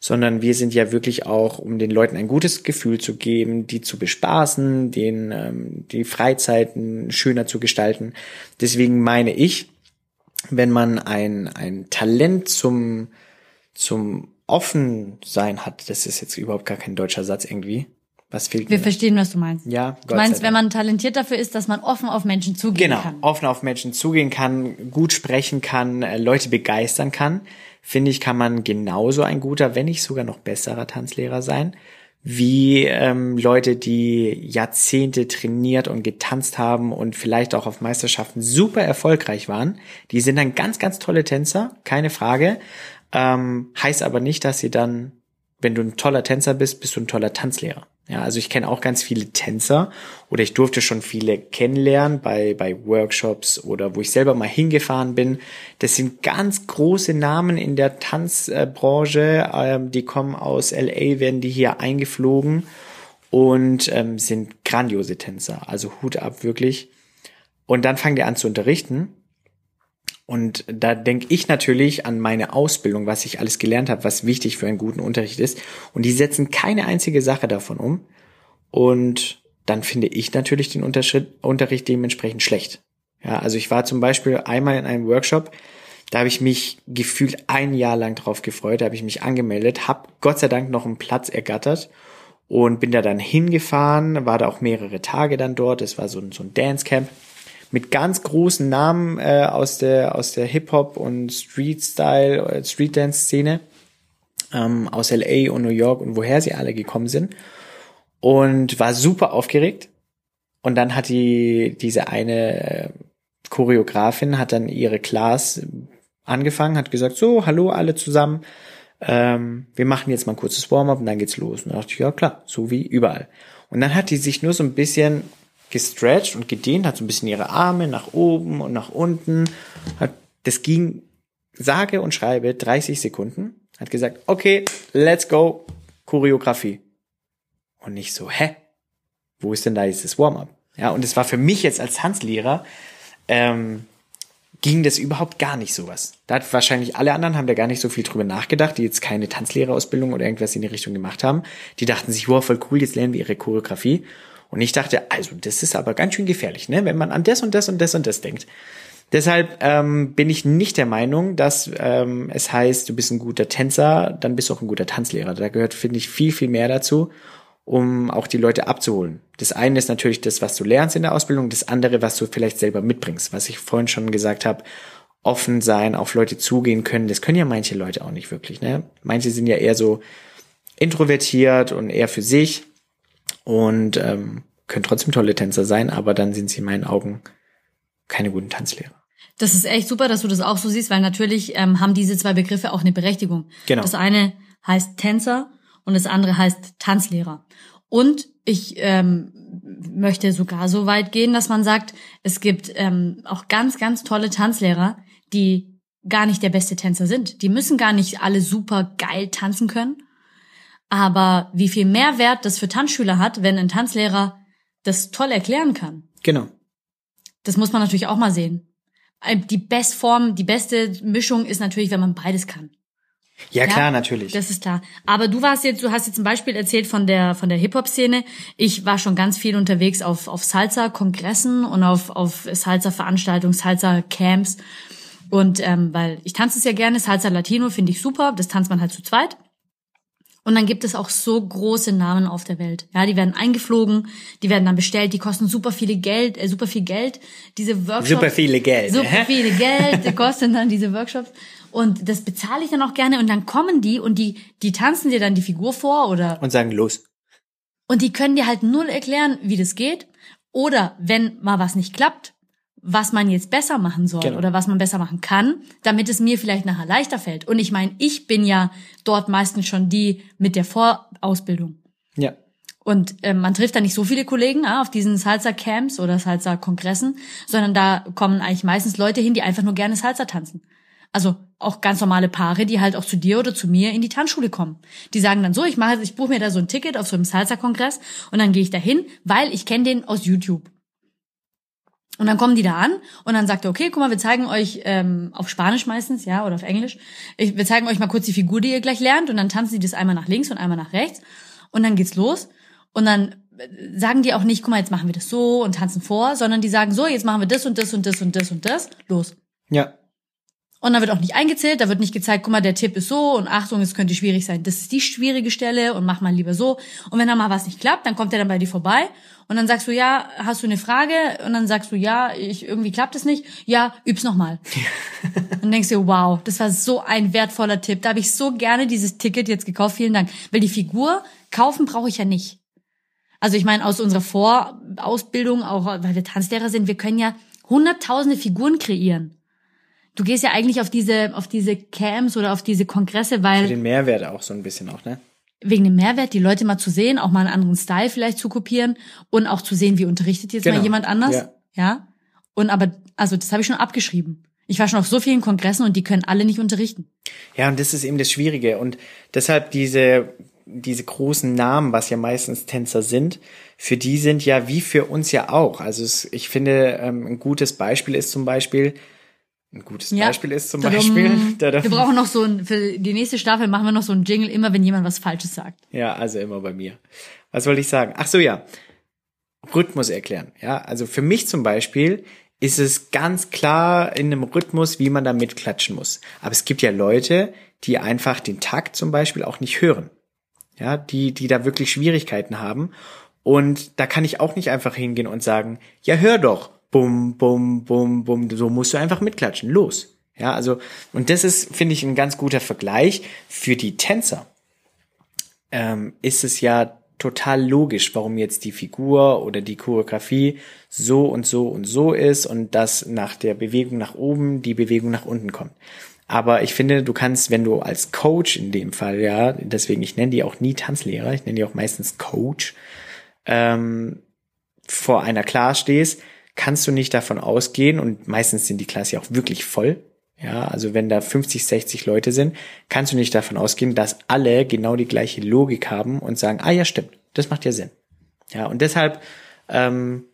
sondern wir sind ja wirklich auch, um den Leuten ein gutes Gefühl zu geben, die zu bespaßen, den ähm, die Freizeiten schöner zu gestalten. Deswegen meine ich, wenn man ein, ein Talent zum, zum Offensein hat, das ist jetzt überhaupt gar kein deutscher Satz irgendwie. Was fehlt
Wir
mir?
verstehen, was du meinst.
Ja,
Du meinst, wenn man talentiert dafür ist, dass man offen auf Menschen zugehen
genau,
kann.
offen auf Menschen zugehen kann, gut sprechen kann, äh, Leute begeistern kann, finde ich, kann man genauso ein guter, wenn nicht sogar noch besserer Tanzlehrer sein, wie ähm, Leute, die Jahrzehnte trainiert und getanzt haben und vielleicht auch auf Meisterschaften super erfolgreich waren. Die sind dann ganz, ganz tolle Tänzer, keine Frage. Ähm, heißt aber nicht, dass sie dann, wenn du ein toller Tänzer bist, bist du ein toller Tanzlehrer. Ja, also ich kenne auch ganz viele Tänzer oder ich durfte schon viele kennenlernen bei, bei Workshops oder wo ich selber mal hingefahren bin. Das sind ganz große Namen in der Tanzbranche. Ähm, die kommen aus LA, werden die hier eingeflogen und ähm, sind grandiose Tänzer. Also Hut ab wirklich. Und dann fangen die an zu unterrichten. Und da denke ich natürlich an meine Ausbildung, was ich alles gelernt habe, was wichtig für einen guten Unterricht ist. Und die setzen keine einzige Sache davon um. Und dann finde ich natürlich den Unterricht dementsprechend schlecht. Ja, also ich war zum Beispiel einmal in einem Workshop, da habe ich mich gefühlt ein Jahr lang drauf gefreut, da habe ich mich angemeldet, habe Gott sei Dank noch einen Platz ergattert und bin da dann hingefahren, war da auch mehrere Tage dann dort. Es war so ein, so ein Dancecamp mit ganz großen Namen äh, aus der aus der Hip Hop und Street Style äh, Street Dance Szene ähm, aus LA und New York und woher sie alle gekommen sind und war super aufgeregt und dann hat die diese eine äh, Choreografin hat dann ihre Class angefangen, hat gesagt, so, hallo alle zusammen, ähm, wir machen jetzt mal ein kurzes Warm-up und dann geht's los. Und da dachte ich, ja klar, so wie überall. Und dann hat die sich nur so ein bisschen gestretched und gedehnt, hat so ein bisschen ihre Arme nach oben und nach unten. Hat, das ging sage und schreibe 30 Sekunden. Hat gesagt, okay, let's go, Choreografie. Und nicht so, hä? Wo ist denn da jetzt das Warm-up? Ja, und es war für mich jetzt als Tanzlehrer, ähm, ging das überhaupt gar nicht sowas. Da hat wahrscheinlich alle anderen haben da gar nicht so viel drüber nachgedacht, die jetzt keine Tanzlehrerausbildung oder irgendwas in die Richtung gemacht haben. Die dachten sich, wow, voll cool, jetzt lernen wir ihre Choreografie. Und ich dachte, also das ist aber ganz schön gefährlich, ne, wenn man an das und das und das und das denkt. Deshalb ähm, bin ich nicht der Meinung, dass ähm, es heißt, du bist ein guter Tänzer, dann bist du auch ein guter Tanzlehrer. Da gehört, finde ich, viel, viel mehr dazu, um auch die Leute abzuholen. Das eine ist natürlich das, was du lernst in der Ausbildung, das andere, was du vielleicht selber mitbringst, was ich vorhin schon gesagt habe, offen sein, auf Leute zugehen können. Das können ja manche Leute auch nicht wirklich. Ne? Manche sind ja eher so introvertiert und eher für sich und ähm, können trotzdem tolle Tänzer sein, aber dann sind sie in meinen Augen keine guten Tanzlehrer.
Das ist echt super, dass du das auch so siehst, weil natürlich ähm, haben diese zwei Begriffe auch eine Berechtigung.
Genau.
Das eine heißt Tänzer und das andere heißt Tanzlehrer. Und ich ähm, möchte sogar so weit gehen, dass man sagt, es gibt ähm, auch ganz, ganz tolle Tanzlehrer, die gar nicht der beste Tänzer sind. Die müssen gar nicht alle super geil tanzen können. Aber wie viel Mehrwert das für Tanzschüler hat, wenn ein Tanzlehrer das toll erklären kann.
Genau.
Das muss man natürlich auch mal sehen. Die Bestform, die beste Mischung ist natürlich, wenn man beides kann.
Ja, klar, natürlich.
Das ist klar. Aber du warst jetzt, du hast jetzt ein Beispiel erzählt von der von der Hip Hop Szene. Ich war schon ganz viel unterwegs auf auf Salsa Kongressen und auf auf Salsa Veranstaltungen, Salsa Camps und ähm, weil ich tanze es ja gerne, Salsa Latino finde ich super. Das tanzt man halt zu zweit. Und dann gibt es auch so große Namen auf der Welt. Ja, die werden eingeflogen, die werden dann bestellt, die kosten super viele Geld, äh, super viel Geld. Diese Workshops.
Super viele Geld.
Super viele Geld, die kosten dann diese Workshops. Und das bezahle ich dann auch gerne. Und dann kommen die und die, die tanzen dir dann die Figur vor oder.
Und sagen los.
Und die können dir halt null erklären, wie das geht. Oder wenn mal was nicht klappt, was man jetzt besser machen soll
Genau.
oder was man besser machen kann, damit es mir vielleicht nachher leichter fällt. Und ich meine, ich bin ja dort meistens schon die mit der Vorausbildung.
Ja.
Und ähm, man trifft da nicht so viele Kollegen ah, auf diesen Salsa-Camps oder Salsa-Kongressen, sondern da kommen eigentlich meistens Leute hin, die einfach nur gerne Salsa tanzen. Also auch ganz normale Paare, die halt auch zu dir oder zu mir in die Tanzschule kommen. Die sagen dann so, ich mache, ich buche mir da so ein Ticket auf so einem Salsa-Kongress und dann gehe ich da hin, weil ich kenne den aus YouTube. Und dann kommen die da an und dann sagt er, okay, guck mal, wir zeigen euch ähm, auf Spanisch meistens, ja, oder auf Englisch. Ich, wir zeigen euch mal kurz die Figur, die ihr gleich lernt und dann tanzen die das einmal nach links und einmal nach rechts und dann geht's los und dann äh, sagen die auch nicht, guck mal, jetzt machen wir das so und tanzen vor, sondern die sagen so, jetzt machen wir das und das und das und das und das, los.
Ja.
Und da wird auch nicht eingezählt, da wird nicht gezeigt, guck mal, der Tipp ist so und Achtung, es könnte schwierig sein. Das ist die schwierige Stelle und mach mal lieber so. Und wenn da mal was nicht klappt, dann kommt er dann bei dir vorbei und dann sagst du, ja, hast du eine Frage? Und dann sagst du, ja, ich, irgendwie klappt es nicht. Ja, üb's nochmal. und <laughs> denkst dir, wow, das war so ein wertvoller Tipp. Da habe ich so gerne dieses Ticket jetzt gekauft. Vielen Dank. Weil die Figur kaufen brauche ich ja nicht. Also ich meine, aus unserer Vorausbildung, auch weil wir Tanzlehrer sind, wir können ja hunderttausende Figuren kreieren. Du gehst ja eigentlich auf diese, auf diese Camps oder auf diese Kongresse,
Für
weil
den Mehrwert auch so ein bisschen auch, ne?
wegen dem Mehrwert, die Leute mal zu sehen, auch mal einen anderen Style vielleicht zu kopieren und auch zu sehen, wie unterrichtet jetzt
Genau.
mal jemand anders.
Ja.
ja. Und aber, also das habe ich schon abgeschrieben. Ich war schon auf so vielen Kongressen und die können alle nicht unterrichten.
Ja, und das ist eben das Schwierige. Und deshalb diese, diese großen Namen, was ja meistens Tänzer sind, für die sind ja wie für uns ja auch. Also es, ich finde, ähm, ein gutes Beispiel ist zum Beispiel, ein gutes
Ja.
Beispiel ist zum. Beispiel.
Wir brauchen noch so ein, für die nächste Staffel machen wir noch so einen Jingle, immer wenn jemand was Falsches sagt.
Ja, also immer bei mir. Was wollte ich sagen? Ach so, ja. Rhythmus erklären. Ja, also für mich zum Beispiel ist es ganz klar in einem Rhythmus, wie man da mitklatschen muss. Aber es gibt ja Leute, die einfach den Takt zum Beispiel auch nicht hören. Ja, die, die da wirklich Schwierigkeiten haben. Und da kann ich auch nicht einfach hingehen und sagen, ja, hör doch. Bum, bum, bum, bum. So musst du einfach mitklatschen. Los. Ja, also, und das ist, finde ich, ein ganz guter Vergleich für die Tänzer ähm, ist es ja total logisch, warum jetzt die Figur oder die Choreografie so und so und so ist und dass nach der Bewegung nach oben die Bewegung nach unten kommt. Aber ich finde, du kannst, wenn du als Coach in dem Fall, ja, deswegen, ich nenne die auch nie Tanzlehrer, ich nenne die auch meistens Coach, ähm, vor einer Class stehst, kannst du nicht davon ausgehen, und meistens sind die Klasse ja auch wirklich voll, ja, also wenn da 50, 60 Leute sind, kannst du nicht davon ausgehen, dass alle genau die gleiche Logik haben und sagen, ah ja, stimmt, das macht ja Sinn. Ja, und deshalb, ähm,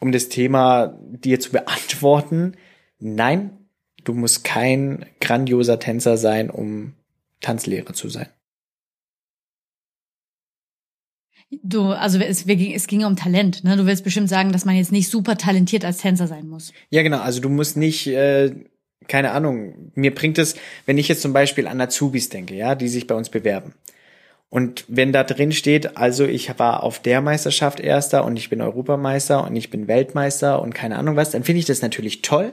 um das Thema dir zu beantworten, nein, du musst kein grandioser Tänzer sein, um Tanzlehrer zu sein.
Du, also es, es ging um Talent, ne? Du willst bestimmt sagen, dass man jetzt nicht super talentiert als Tänzer sein muss.
Ja, genau. Also du musst nicht, äh, keine Ahnung, mir bringt es, wenn ich jetzt zum Beispiel an Azubis denke, ja, die sich bei uns bewerben. Und wenn da drin steht, also ich war auf der Meisterschaft Erster und ich bin Europameister und ich bin Weltmeister und keine Ahnung was, dann finde ich das natürlich toll.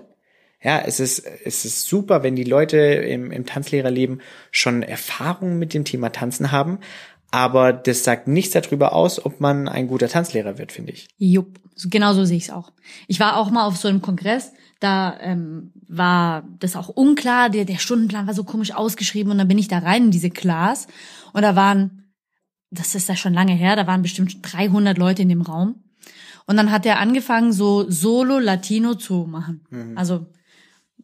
Ja, es ist, es ist super, wenn die Leute im, im Tanzlehrerleben schon Erfahrungen mit dem Thema Tanzen haben. Aber das sagt nichts darüber aus, ob man ein guter Tanzlehrer wird, finde ich.
Jupp, genau so sehe ich es auch. Ich war auch mal auf so einem Kongress, da ähm, war das auch unklar, der, der Stundenplan war so komisch ausgeschrieben und dann bin ich da rein in diese Class und da waren, das ist ja schon lange her, da waren bestimmt 300 Leute in dem Raum und dann hat er angefangen so Solo Latino zu machen. Mhm. Also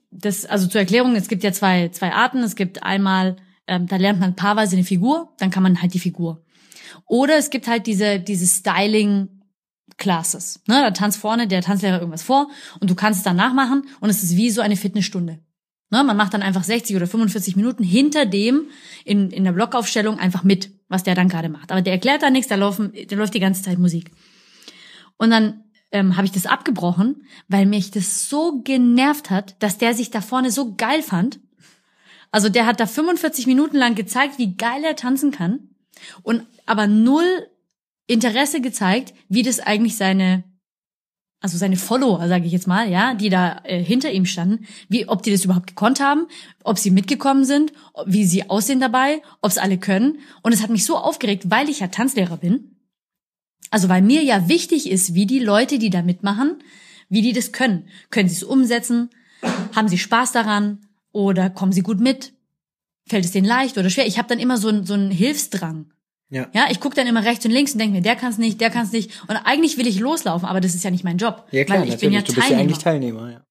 das, also zur Erklärung, es gibt ja zwei, zwei Arten. Es gibt einmal ähm, da lernt man paarweise eine Figur, dann kann man halt die Figur. Oder es gibt halt diese, diese Styling Classes. Ne? Da tanzt vorne der Tanzlehrer irgendwas vor und du kannst es dann nachmachen und es ist wie so eine Fitnessstunde. Ne? Man macht dann einfach 60 oder 45 Minuten hinter dem in, in der Blockaufstellung einfach mit, was der dann gerade macht. Aber der erklärt da nichts, da, laufen, da läuft die ganze Zeit Musik. Und dann ähm, habe ich das abgebrochen, weil mich das so genervt hat, dass der sich da vorne so geil fand also der hat da 45 Minuten lang gezeigt, wie geil er tanzen kann und aber null Interesse gezeigt, wie das eigentlich seine also seine Follower, sage ich jetzt mal, ja, die da äh, hinter ihm standen, wie ob die das überhaupt gekonnt haben, ob sie mitgekommen sind, wie sie aussehen dabei, ob es alle können und es hat mich so aufgeregt, weil ich ja Tanzlehrer bin. Also weil mir ja wichtig ist, wie die Leute, die da mitmachen, wie die das können. Können sie es umsetzen? Haben sie Spaß daran? Oder kommen sie gut mit? Fällt es denen leicht oder schwer? Ich habe dann immer so, einen so einen Hilfsdrang. Ja. ja, ich gucke dann immer rechts und links und denke mir, der kann es nicht, der kann es nicht. Und eigentlich will ich loslaufen, aber das ist ja nicht mein Job.
Ja, klar,
weil ich
natürlich.
bin ja
du bist ja eigentlich Teilnehmer, ja.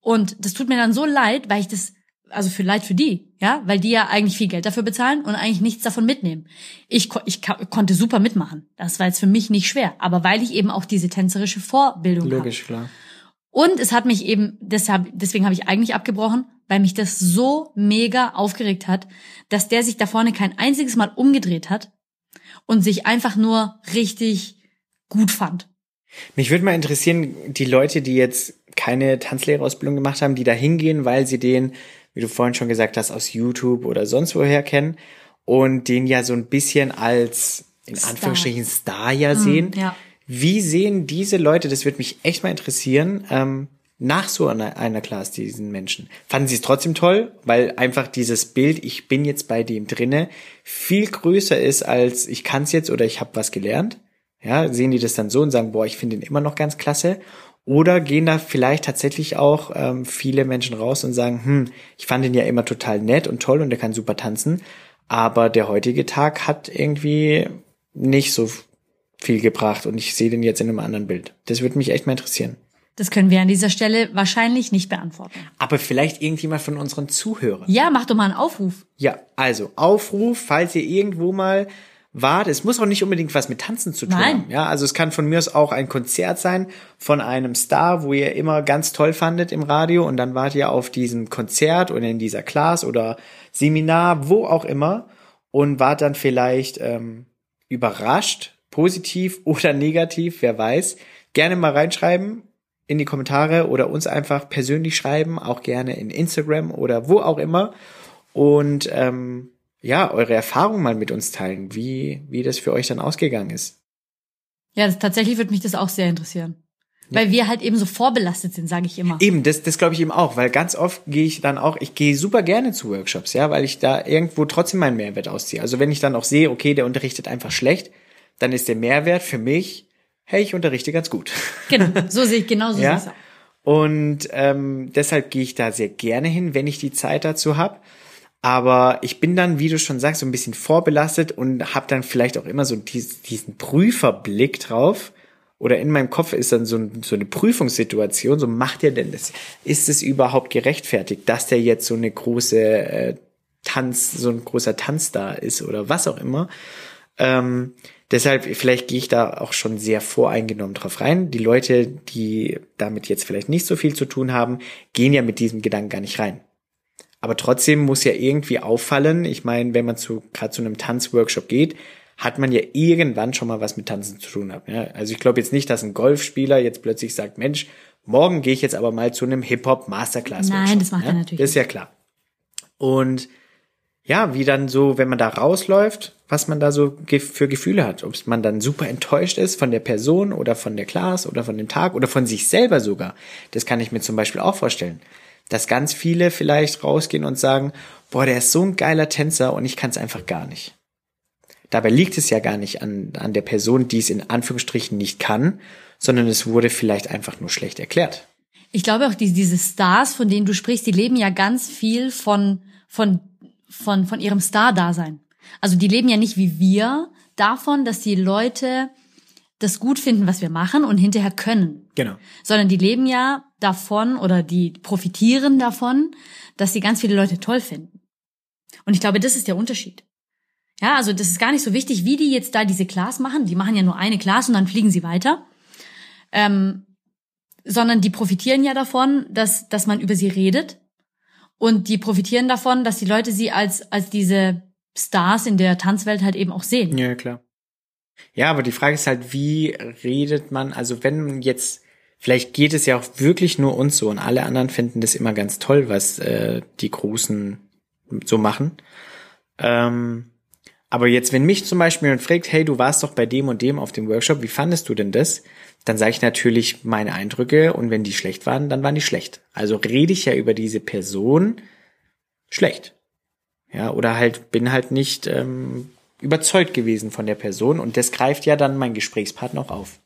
Und das tut mir dann so leid, weil ich das, also für leid für die, ja, weil die ja eigentlich viel Geld dafür bezahlen und eigentlich nichts davon mitnehmen. Ich, ich konnte super mitmachen. Das war jetzt für mich nicht schwer, aber weil ich eben auch diese tänzerische Vorbildung habe.
Logisch, hab. klar.
Und es hat mich eben, deshalb, deswegen habe ich eigentlich abgebrochen, weil mich das so mega aufgeregt hat, dass der sich da vorne kein einziges Mal umgedreht hat und sich einfach nur richtig gut fand.
Mich würde mal interessieren, die Leute, die jetzt keine Tanzlehrerausbildung gemacht haben, die da hingehen, weil sie den, wie du vorhin schon gesagt hast, aus YouTube oder sonst woher kennen und den ja so ein bisschen als in Star. Anführungsstrichen Star ja sehen.
ja.
Wie sehen diese Leute, das würde mich echt mal interessieren, ähm, nach so einer, einer Class diesen Menschen? Fanden sie es trotzdem toll, weil einfach dieses Bild, ich bin jetzt bei dem drinne, viel größer ist als ich kann's jetzt oder ich habe was gelernt? Ja, sehen die das dann so und sagen, boah, ich finde ihn immer noch ganz klasse? Oder gehen da vielleicht tatsächlich auch ähm, viele Menschen raus und sagen, hm, ich fand ihn ja immer total nett und toll und er kann super tanzen, aber der heutige Tag hat irgendwie nicht so viel gebracht und ich sehe den jetzt in einem anderen Bild. Das würde mich echt mal interessieren.
Das können wir an dieser Stelle wahrscheinlich nicht beantworten.
Aber vielleicht irgendjemand von unseren Zuhörern.
Ja, mach doch mal einen Aufruf.
Ja, also Aufruf, falls ihr irgendwo mal wart. Es muss auch nicht unbedingt was mit Tanzen zu tun
Nein.
haben. Ja, also es kann von mir aus auch ein Konzert sein von einem Star, wo ihr immer ganz toll fandet im Radio und dann wart ihr auf diesem Konzert oder in dieser Class oder Seminar, wo auch immer und wart dann vielleicht ähm, überrascht, positiv oder negativ, wer weiß. Gerne mal reinschreiben in die Kommentare oder uns einfach persönlich schreiben, auch gerne in Instagram oder wo auch immer. Und ähm, ja, eure Erfahrungen mal mit uns teilen, wie, wie das für euch dann ausgegangen ist.
Ja, das, tatsächlich würde mich das auch sehr interessieren. Ja. Weil wir halt eben so vorbelastet sind, sage ich immer.
Eben, das, das glaube ich eben auch, weil ganz oft gehe ich dann auch, ich gehe super gerne zu Workshops, ja, weil ich da irgendwo trotzdem meinen Mehrwert ausziehe. Also wenn ich dann auch sehe, okay, der unterrichtet einfach schlecht, dann ist der Mehrwert für mich, hey, ich unterrichte ganz gut.
Genau, so sehe ich <laughs> genau so
Ja? Und ähm, deshalb gehe ich da sehr gerne hin, wenn ich die Zeit dazu habe. Aber ich bin dann, wie du schon sagst, so ein bisschen vorbelastet und habe dann vielleicht auch immer so dies, diesen Prüferblick drauf. Oder in meinem Kopf ist dann so, ein, so eine Prüfungssituation. So macht er denn das? Ist es überhaupt gerechtfertigt, dass der jetzt so eine große äh, Tanz, so ein großer Tanzstar ist oder was auch immer? Ähm, deshalb, vielleicht gehe ich da auch schon sehr voreingenommen drauf rein. Die Leute, die damit jetzt vielleicht nicht so viel zu tun haben, gehen ja mit diesem Gedanken gar nicht rein. Aber trotzdem muss ja irgendwie auffallen. Ich meine, wenn man zu gerade zu einem Tanzworkshop geht, hat man ja irgendwann schon mal was mit Tanzen zu tun haben. Ja? Also ich glaube jetzt nicht, dass ein Golfspieler jetzt plötzlich sagt, Mensch, morgen gehe ich jetzt aber mal zu einem Hip-Hop Masterclass.
Nein, das macht
ja?
er natürlich
Das ist ja klar. Und ja, wie dann so, wenn man da rausläuft, was man da so für Gefühle hat. Ob man dann super enttäuscht ist von der Person oder von der Class oder von dem Tag oder von sich selber sogar. Das kann ich mir zum Beispiel auch vorstellen. Dass ganz viele vielleicht rausgehen und sagen, boah, der ist so ein geiler Tänzer und ich kann es einfach gar nicht. Dabei liegt es ja gar nicht an, an der Person, die es in Anführungsstrichen nicht kann, sondern es wurde vielleicht einfach nur schlecht erklärt.
Ich glaube auch, die, diese Stars, von denen du sprichst, die leben ja ganz viel von, von, von, von ihrem Star-Dasein. Also die leben ja nicht wie wir davon, dass die Leute das gut finden, was wir machen und hinterher können.
Genau.
Sondern die leben ja davon oder die profitieren davon, dass sie ganz viele Leute toll finden. Und ich glaube, das ist der Unterschied. Ja, also das ist gar nicht so wichtig, wie die jetzt da diese Class machen. Die machen ja nur eine Class und dann fliegen sie weiter. Ähm, sondern die profitieren ja davon, dass, dass man über sie redet. Und die profitieren davon, dass die Leute sie als, als diese Stars in der Tanzwelt halt eben auch sehen.
Ja, klar. Ja, aber die Frage ist halt, wie redet man, also wenn jetzt, vielleicht geht es ja auch wirklich nur uns so und alle anderen finden das immer ganz toll, was äh, die Großen so machen. Ähm, aber jetzt, wenn mich zum Beispiel jemand fragt, hey, du warst doch bei dem und dem auf dem Workshop, wie fandest du denn das? Dann sage ich natürlich meine Eindrücke und wenn die schlecht waren, dann waren die schlecht. Also rede ich ja über diese Person schlecht. Ja, oder halt bin halt nicht ähm, überzeugt gewesen von der Person und das greift ja dann mein Gesprächspartner auch auf.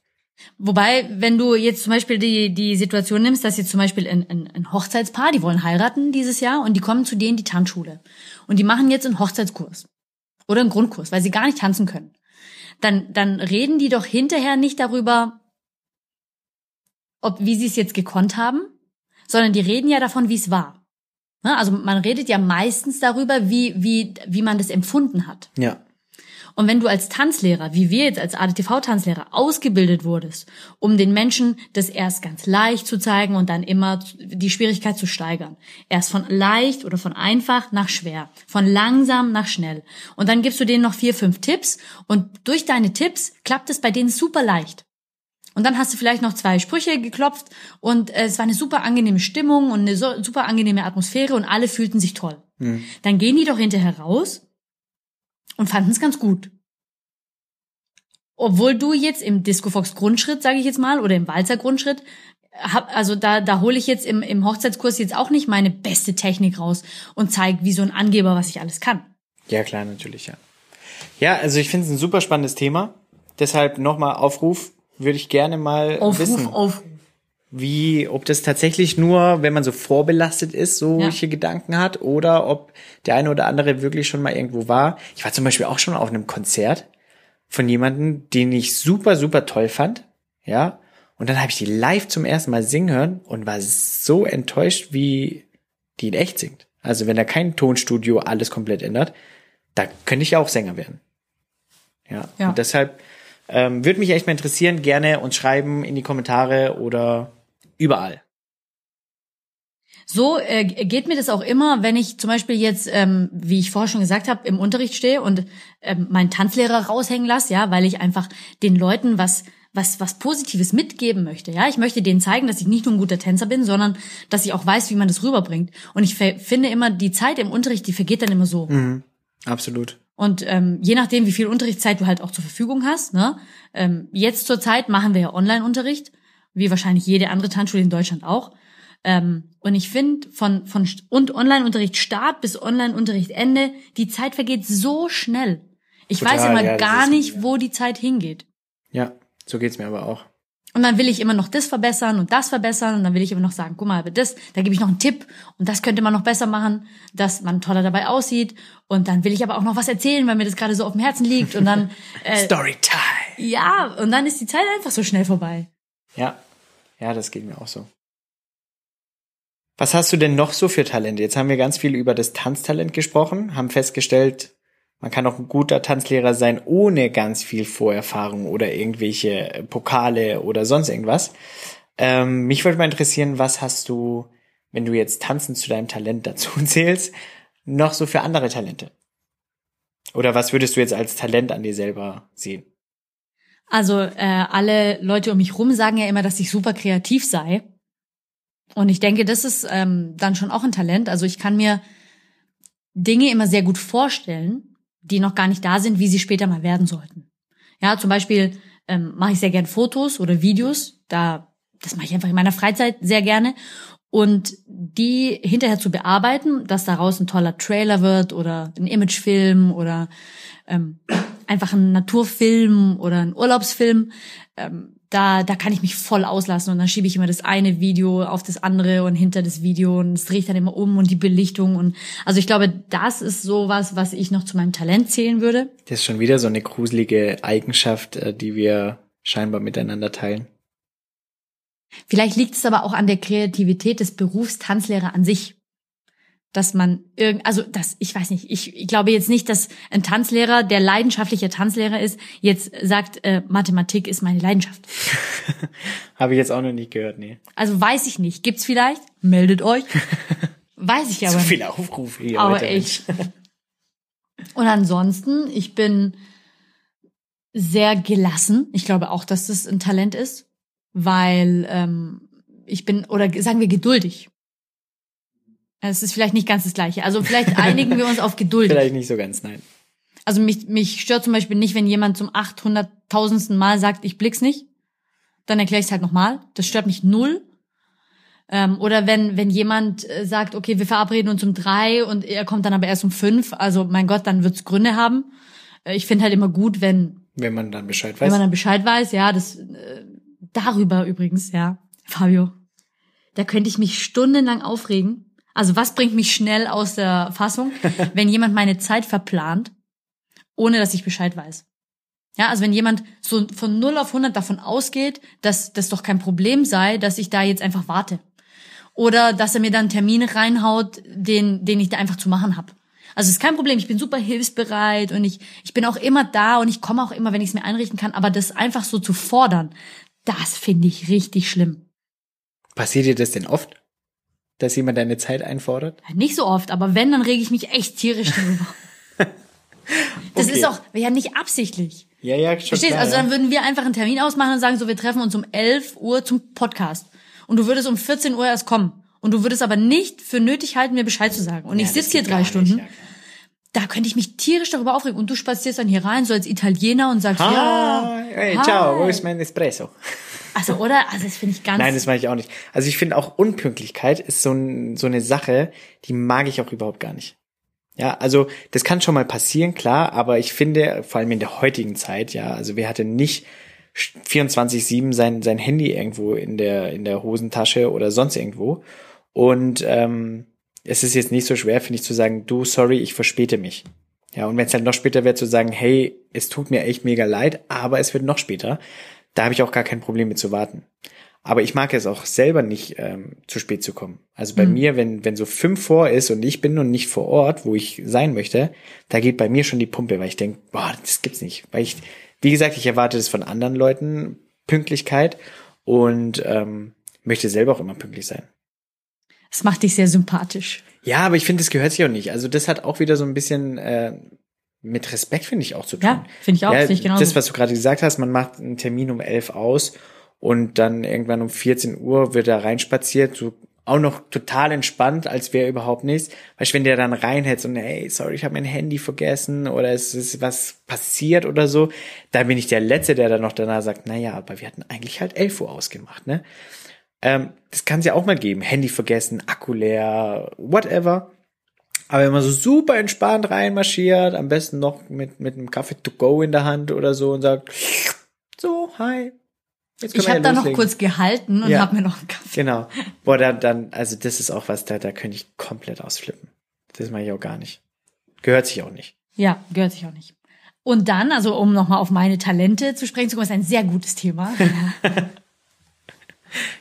Wobei, wenn du jetzt zum Beispiel die, die Situation nimmst, dass jetzt zum Beispiel ein, ein, ein Hochzeitspaar, die wollen heiraten dieses Jahr und die kommen zu denen in die Tanzschule. Und die machen jetzt einen Hochzeitskurs. Oder einen Grundkurs, weil sie gar nicht tanzen können. Dann, dann reden die doch hinterher nicht darüber, ob, wie sie es jetzt gekonnt haben, sondern die reden ja davon, wie es war. Ne? Also man redet ja meistens darüber, wie, wie, wie man das empfunden hat.
Ja.
Und wenn du als Tanzlehrer, wie wir jetzt als ADTV-Tanzlehrer ausgebildet wurdest, um den Menschen das erst ganz leicht zu zeigen und dann immer die Schwierigkeit zu steigern. Erst von leicht oder von einfach nach schwer, von langsam nach schnell. Und dann gibst du denen noch vier, fünf Tipps und durch deine Tipps klappt es bei denen super leicht. Und dann hast du vielleicht noch zwei Sprüche geklopft und äh, es war eine super angenehme Stimmung und eine so, super angenehme Atmosphäre und alle fühlten sich toll. Dann gehen die doch hinterher raus und fanden es ganz gut. Obwohl du jetzt im Disco Fox Grundschritt, sage ich jetzt mal, oder im Walzer Grundschritt, hab, also da, da hole ich jetzt im, im Hochzeitskurs jetzt auch nicht meine beste Technik raus und zeige wie so ein Angeber, was ich alles kann.
Ja, klar, natürlich, ja. Ja, also ich finde es ein super spannendes Thema. Deshalb nochmal Aufruf, würde ich gerne mal wissen,
Aufruf.
wie, ob das tatsächlich nur, wenn man so vorbelastet ist, solche Gedanken hat, oder ob der eine oder andere wirklich schon mal irgendwo war. Ich war zum Beispiel auch schon auf einem Konzert von jemandem, den ich super, super toll fand, ja. Und dann habe ich die live zum ersten Mal singen hören und war so enttäuscht, wie die in echt singt. Also wenn da kein Tonstudio alles komplett ändert, da könnte ich ja auch Sänger werden. Ja.
Ja.
Und deshalb ähm, würde mich echt mal interessieren, gerne uns schreiben in die Kommentare oder überall.
So äh, geht mir das auch immer, wenn ich zum Beispiel jetzt, ähm, wie ich vorher schon gesagt habe, im Unterricht stehe und ähm, meinen Tanzlehrer raushängen lasse, ja, weil ich einfach den Leuten was was was Positives mitgeben möchte, ja. Ich möchte denen zeigen, dass ich nicht nur ein guter Tänzer bin, sondern dass ich auch weiß, wie man das rüberbringt. Und ich finde immer, die Zeit im Unterricht, die vergeht dann immer so.
Absolut.
Und ähm, je nachdem, wie viel Unterrichtszeit du halt auch zur Verfügung hast, ne? Ähm, jetzt zur Zeit machen wir ja Online-Unterricht, wie wahrscheinlich jede andere Tanzschule in Deutschland auch. Ähm, und ich finde, von, von und Online-Unterricht Start bis Online-Unterricht Ende, die Zeit vergeht so schnell. Ich
Total,
weiß immer
ja,
gar nicht, wo die Zeit hingeht.
Ja, so geht's mir aber auch.
Und dann will ich immer noch das verbessern und das verbessern und dann will ich immer noch sagen, guck mal, aber das, da gebe ich noch einen Tipp und das könnte man noch besser machen, dass man toller dabei aussieht und dann will ich aber auch noch was erzählen, weil mir das gerade so auf dem Herzen liegt und dann <laughs> äh,
Storytime.
ja und dann ist die Zeit einfach so schnell vorbei.
Ja, ja, das geht mir auch so. Was hast du denn noch so für Talente? Jetzt haben wir ganz viel über das Tanztalent gesprochen, haben festgestellt, man kann auch ein guter Tanzlehrer sein ohne ganz viel Vorerfahrung oder irgendwelche Pokale oder sonst irgendwas. Ähm, mich würde mal interessieren, was hast du, wenn du jetzt Tanzen zu deinem Talent dazu <laughs> zählst, noch so für andere Talente? Oder was würdest du jetzt als Talent an dir selber sehen?
Also äh, alle Leute um mich rum sagen ja immer, dass ich super kreativ sei. Und ich denke, das ist ähm, dann schon auch ein Talent. Also ich kann mir Dinge immer sehr gut vorstellen, die noch gar nicht da sind, wie sie später mal werden sollten. Ja, zum Beispiel ähm, mache ich sehr gern Fotos oder Videos. Da, das mache ich einfach in meiner Freizeit sehr gerne. Und die hinterher zu bearbeiten, dass daraus ein toller Trailer wird oder ein Imagefilm oder ähm, einfach ein Naturfilm oder ein Urlaubsfilm, ähm, da, da kann ich mich voll auslassen und dann schiebe ich immer das eine Video auf das andere und hinter das Video und es dreht dann immer um und die Belichtung und also ich glaube, das ist sowas, was ich noch zu meinem Talent zählen würde.
Das ist schon wieder so eine gruselige Eigenschaft, äh, die wir scheinbar miteinander teilen.
Vielleicht liegt es aber auch an der Kreativität des Berufs Tanzlehrer an sich. Dass man irgend, also das, ich weiß nicht, ich, ich glaube jetzt nicht, dass ein Tanzlehrer, der leidenschaftlicher Tanzlehrer ist, jetzt sagt, äh, Mathematik ist meine Leidenschaft. <laughs>
Habe ich jetzt auch noch nicht gehört, nee.
Also weiß ich nicht. Gibt's vielleicht? Meldet euch. <laughs> Weiß ich aber
Zu viele Aufrufe hier
Aber
heute.
echt. Und ansonsten, ich bin sehr gelassen. Ich glaube auch, dass das ein Talent ist, weil ähm, ich bin, oder sagen wir geduldig. Es ist vielleicht nicht ganz das Gleiche. Also vielleicht einigen wir uns auf geduldig. <laughs>
Vielleicht nicht so ganz, nein.
Also mich, mich stört zum Beispiel nicht, wenn jemand zum 800.000. Mal sagt, ich blick's nicht. Dann erkläre ich es halt nochmal. Das stört mich null. Ähm, oder wenn, wenn jemand äh, sagt, okay, wir verabreden uns um drei und er kommt dann aber erst um fünf. Also mein Gott, dann wird's Gründe haben. Äh, ich finde halt immer gut, wenn,
Wenn man dann Bescheid
wenn
weiß.
man dann Bescheid weiß. Ja, das äh, darüber übrigens, ja, Fabio. Da könnte ich mich stundenlang aufregen. Also was bringt mich schnell aus der Fassung, <laughs> wenn jemand meine Zeit verplant, ohne dass ich Bescheid weiß. Ja, also wenn jemand so von 0 auf 100 davon ausgeht, dass das doch kein Problem sei, dass ich da jetzt einfach warte. Oder dass er mir dann einen Termin reinhaut, den, den ich da einfach zu machen habe. Also es ist kein Problem, ich bin super hilfsbereit und ich, ich bin auch immer da und ich komme auch immer, wenn ich es mir einrichten kann, aber das einfach so zu fordern, das finde ich richtig schlimm.
Passiert dir das denn oft? Dass jemand deine Zeit einfordert?
Nicht so oft, aber wenn, dann rege ich mich echt tierisch darüber. <laughs> Das
Okay.
ist auch ja nicht absichtlich.
Ja, ja, schon
Verstehst?
klar,
Also dann würden wir einfach einen Termin ausmachen und sagen, so wir treffen uns um 11 Uhr zum Podcast. Und du würdest um 14 Uhr erst kommen. Und du würdest aber nicht für nötig halten, mir Bescheid zu sagen. Und ich
Ja, das
sitze hier drei Stunden.
Nicht, ja.
Da könnte ich mich tierisch darüber aufregen. Und du spazierst dann hier rein, so als Italiener und sagst,
Hi,
ja.
hey,
hi.
ciao, wo ist mein Espresso?
Also, oder? Also, das finde ich ganz.
Nein, das meine ich auch nicht. Also ich finde auch Unpünktlichkeit ist so, ein, so eine Sache, die mag ich auch überhaupt gar nicht. Ja, also das kann schon mal passieren, klar, aber ich finde, vor allem in der heutigen Zeit, ja, also wer hatte nicht 24-7 sein, sein Handy irgendwo in der, in der Hosentasche oder sonst irgendwo. Und ähm, es ist jetzt nicht so schwer, finde ich, zu sagen, du, sorry, ich verspäte mich. Ja, und wenn es halt noch später wäre, zu sagen, hey, es tut mir echt mega leid, aber es wird noch später, da habe ich auch gar kein Problem mit zu warten. Aber ich mag es auch selber nicht, ähm, zu spät zu kommen. Also bei mir, wenn, wenn so fünf vor ist und ich bin noch nicht vor Ort, wo ich sein möchte, da geht bei mir schon die Pumpe, weil ich denke, boah, das gibt's nicht. Weil ich, wie gesagt, ich erwarte das von anderen Leuten, Pünktlichkeit und ähm, möchte selber auch immer pünktlich sein.
Das macht dich sehr sympathisch.
Ja, aber ich finde, das gehört sich auch nicht. Also das hat auch wieder so ein bisschen äh, mit Respekt, finde ich, auch zu tun.
Ja, finde ich auch,
Ja,
ich genauso.
das, was du gerade gesagt hast, man macht einen Termin um elf aus und dann irgendwann um 14 Uhr wird er reinspaziert, so auch noch total entspannt, als wäre überhaupt nichts. Weißt du, wenn der dann reinhetzt und hey, sorry, ich habe mein Handy vergessen oder es ist was passiert oder so, dann bin ich der Letzte, der dann noch danach sagt, na ja, aber wir hatten eigentlich halt 11 Uhr ausgemacht, ne? Ähm, das kann es ja auch mal geben. Handy vergessen, Akku leer, whatever. Aber wenn man so super entspannt reinmarschiert, am besten noch mit, mit einem Kaffee to go in der Hand oder so und sagt, so, hi.
Ich habe
ja
da noch kurz gehalten und
Ja.
habe mir noch einen Kaffee.
Genau. Boah, dann, dann, also das ist auch was, da, da könnte ich komplett ausflippen. Das mache ich auch gar nicht. Gehört sich auch nicht.
Ja, gehört sich auch nicht. Und dann, also um nochmal auf meine Talente zu sprechen zu kommen, ist ein sehr gutes Thema. <laughs>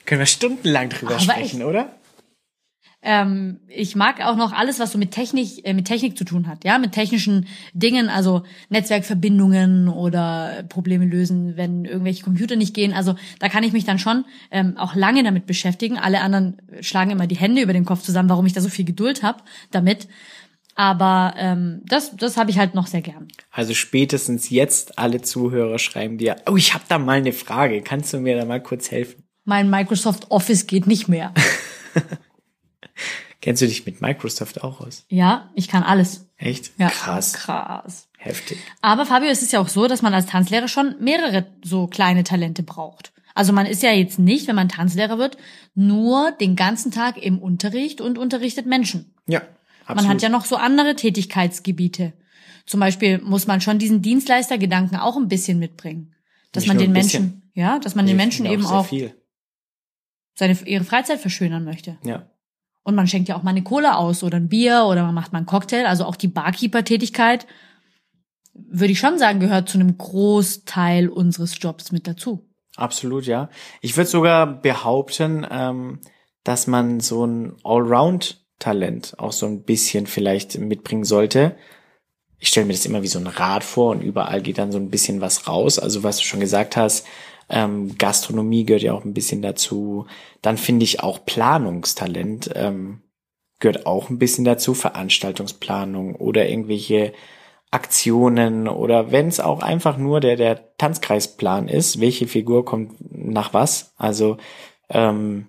Können wir stundenlang drüber
Aber
sprechen,
echt.
oder?
Ähm, ich mag auch noch alles, was so mit Technik, äh, mit Technik zu tun hat, ja, mit technischen Dingen, also Netzwerkverbindungen oder Probleme lösen, wenn irgendwelche Computer nicht gehen. Also da kann ich mich dann schon ähm, auch lange damit beschäftigen. Alle anderen schlagen immer die Hände über den Kopf zusammen, warum ich da so viel Geduld habe damit. Aber ähm, das, das habe ich halt noch sehr gern.
Also spätestens jetzt alle Zuhörer schreiben dir, oh, ich habe da mal eine Frage. Kannst du mir da mal kurz helfen?
Mein Microsoft Office geht nicht mehr. <laughs>
Kennst du dich mit Microsoft auch aus?
Ja, ich kann alles.
Echt?
Ja,
Krass.
Krass.
Heftig.
Aber Fabio, es ist ja auch so, dass man als Tanzlehrer schon mehrere so kleine Talente braucht. Also man ist ja jetzt nicht, wenn man Tanzlehrer wird, nur den ganzen Tag im Unterricht und unterrichtet Menschen.
Ja, absolut.
Man hat ja noch so andere Tätigkeitsgebiete. Zum Beispiel muss man schon diesen Dienstleistergedanken auch ein bisschen mitbringen. Dass
Nicht
man den. Menschen, ja, dass man den Menschen eben auch
viel.
seine, ihre Freizeit verschönern möchte.
Ja.
Und man schenkt ja auch mal eine Cola aus oder ein Bier oder man macht mal einen Cocktail. Also auch die Barkeeper-Tätigkeit, würde ich schon sagen, gehört zu einem Großteil unseres Jobs mit dazu.
Absolut, ja. Ich würde sogar behaupten, ähm, dass man so ein Allround-Talent auch so ein bisschen vielleicht mitbringen sollte. Ich stelle mir das immer wie so ein Rad vor und überall geht dann so ein bisschen was raus. Also was du schon gesagt hast, ähm, Gastronomie gehört ja auch ein bisschen dazu. Dann finde ich auch Planungstalent ähm, gehört auch ein bisschen dazu, Veranstaltungsplanung oder irgendwelche Aktionen oder wenn es auch einfach nur der, der Tanzkreisplan ist, welche Figur kommt nach was. Also ähm,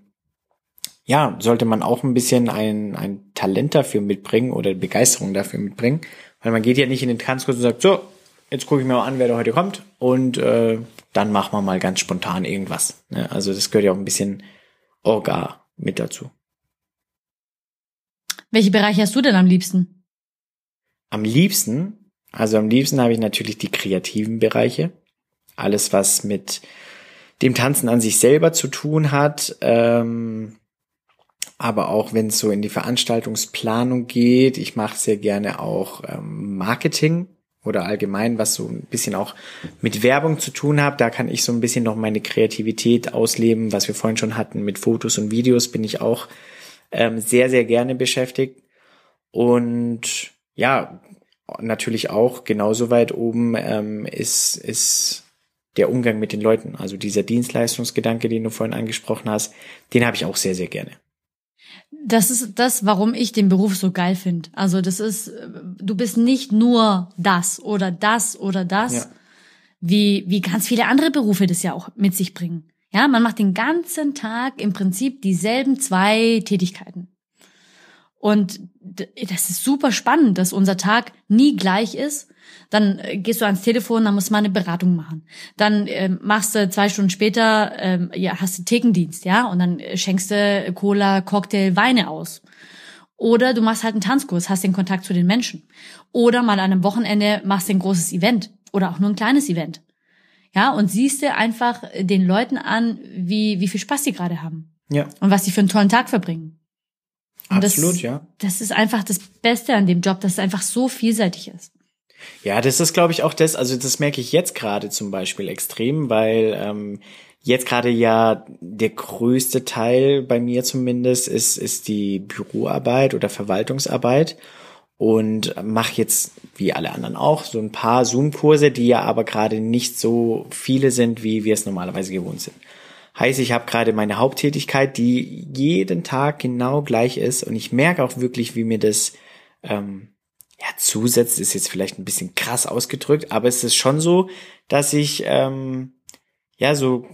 ja, sollte man auch ein bisschen ein, ein Talent dafür mitbringen oder Begeisterung dafür mitbringen. Weil man geht ja nicht in den Tanzkurs und sagt, so, jetzt gucke ich mir mal an, wer da heute kommt und äh, dann machen wir mal ganz spontan irgendwas. Ne? Also das gehört ja auch ein bisschen Orga mit dazu.
Welche Bereiche hast du denn am liebsten?
Am liebsten, also am liebsten habe ich natürlich die kreativen Bereiche. Alles, was mit dem Tanzen an sich selber zu tun hat. Ähm, aber auch wenn es so in die Veranstaltungsplanung geht. Ich mache sehr gerne auch ähm, Marketing oder allgemein, was so ein bisschen auch mit Werbung zu tun hat. Da kann ich so ein bisschen noch meine Kreativität ausleben, was wir vorhin schon hatten. Mit Fotos und Videos bin ich auch ähm, sehr, sehr gerne beschäftigt. Und ja, natürlich auch genauso weit oben ähm, ist, ist der Umgang mit den Leuten. Also dieser Dienstleistungsgedanke, den du vorhin angesprochen hast, den habe ich auch sehr, sehr gerne.
Das ist das, warum ich den Beruf so geil finde. Also das ist, du bist nicht nur das oder das oder das,
Ja.
wie, wie ganz viele andere Berufe das ja auch mit sich bringen. Ja, man macht den ganzen Tag im Prinzip dieselben zwei Tätigkeiten. Und das ist super spannend, dass unser Tag nie gleich ist. Dann äh, gehst du ans Telefon, dann musst du mal eine Beratung machen. Dann ähm, machst du zwei Stunden später, ähm, ja, hast du Thekendienst, ja, und dann äh, schenkst du Cola, Cocktail, Weine aus. Oder du machst halt einen Tanzkurs, hast den Kontakt zu den Menschen. Oder mal an einem Wochenende machst du ein großes Event oder auch nur ein kleines Event. Ja, und siehst du einfach den Leuten an, wie, wie viel Spaß die gerade haben
Ja,
und was sie für einen tollen Tag verbringen. Und
absolut,
das,
ja.
Das ist einfach das Beste an dem Job, dass es einfach so vielseitig ist.
Ja, das ist, glaube ich, auch das, also das merke ich jetzt gerade zum Beispiel extrem, weil ähm, jetzt gerade ja der größte Teil bei mir zumindest ist, ist die Büroarbeit oder Verwaltungsarbeit und mache jetzt, wie alle anderen auch, so ein paar Zoom-Kurse, die ja aber gerade nicht so viele sind, wie wir es normalerweise gewohnt sind. Heißt, ich habe gerade meine Haupttätigkeit, die jeden Tag genau gleich ist und ich merke auch wirklich, wie mir das ähm, ja, zusetzt, ist jetzt vielleicht ein bisschen krass ausgedrückt, aber es ist schon so, dass ich ähm, ja so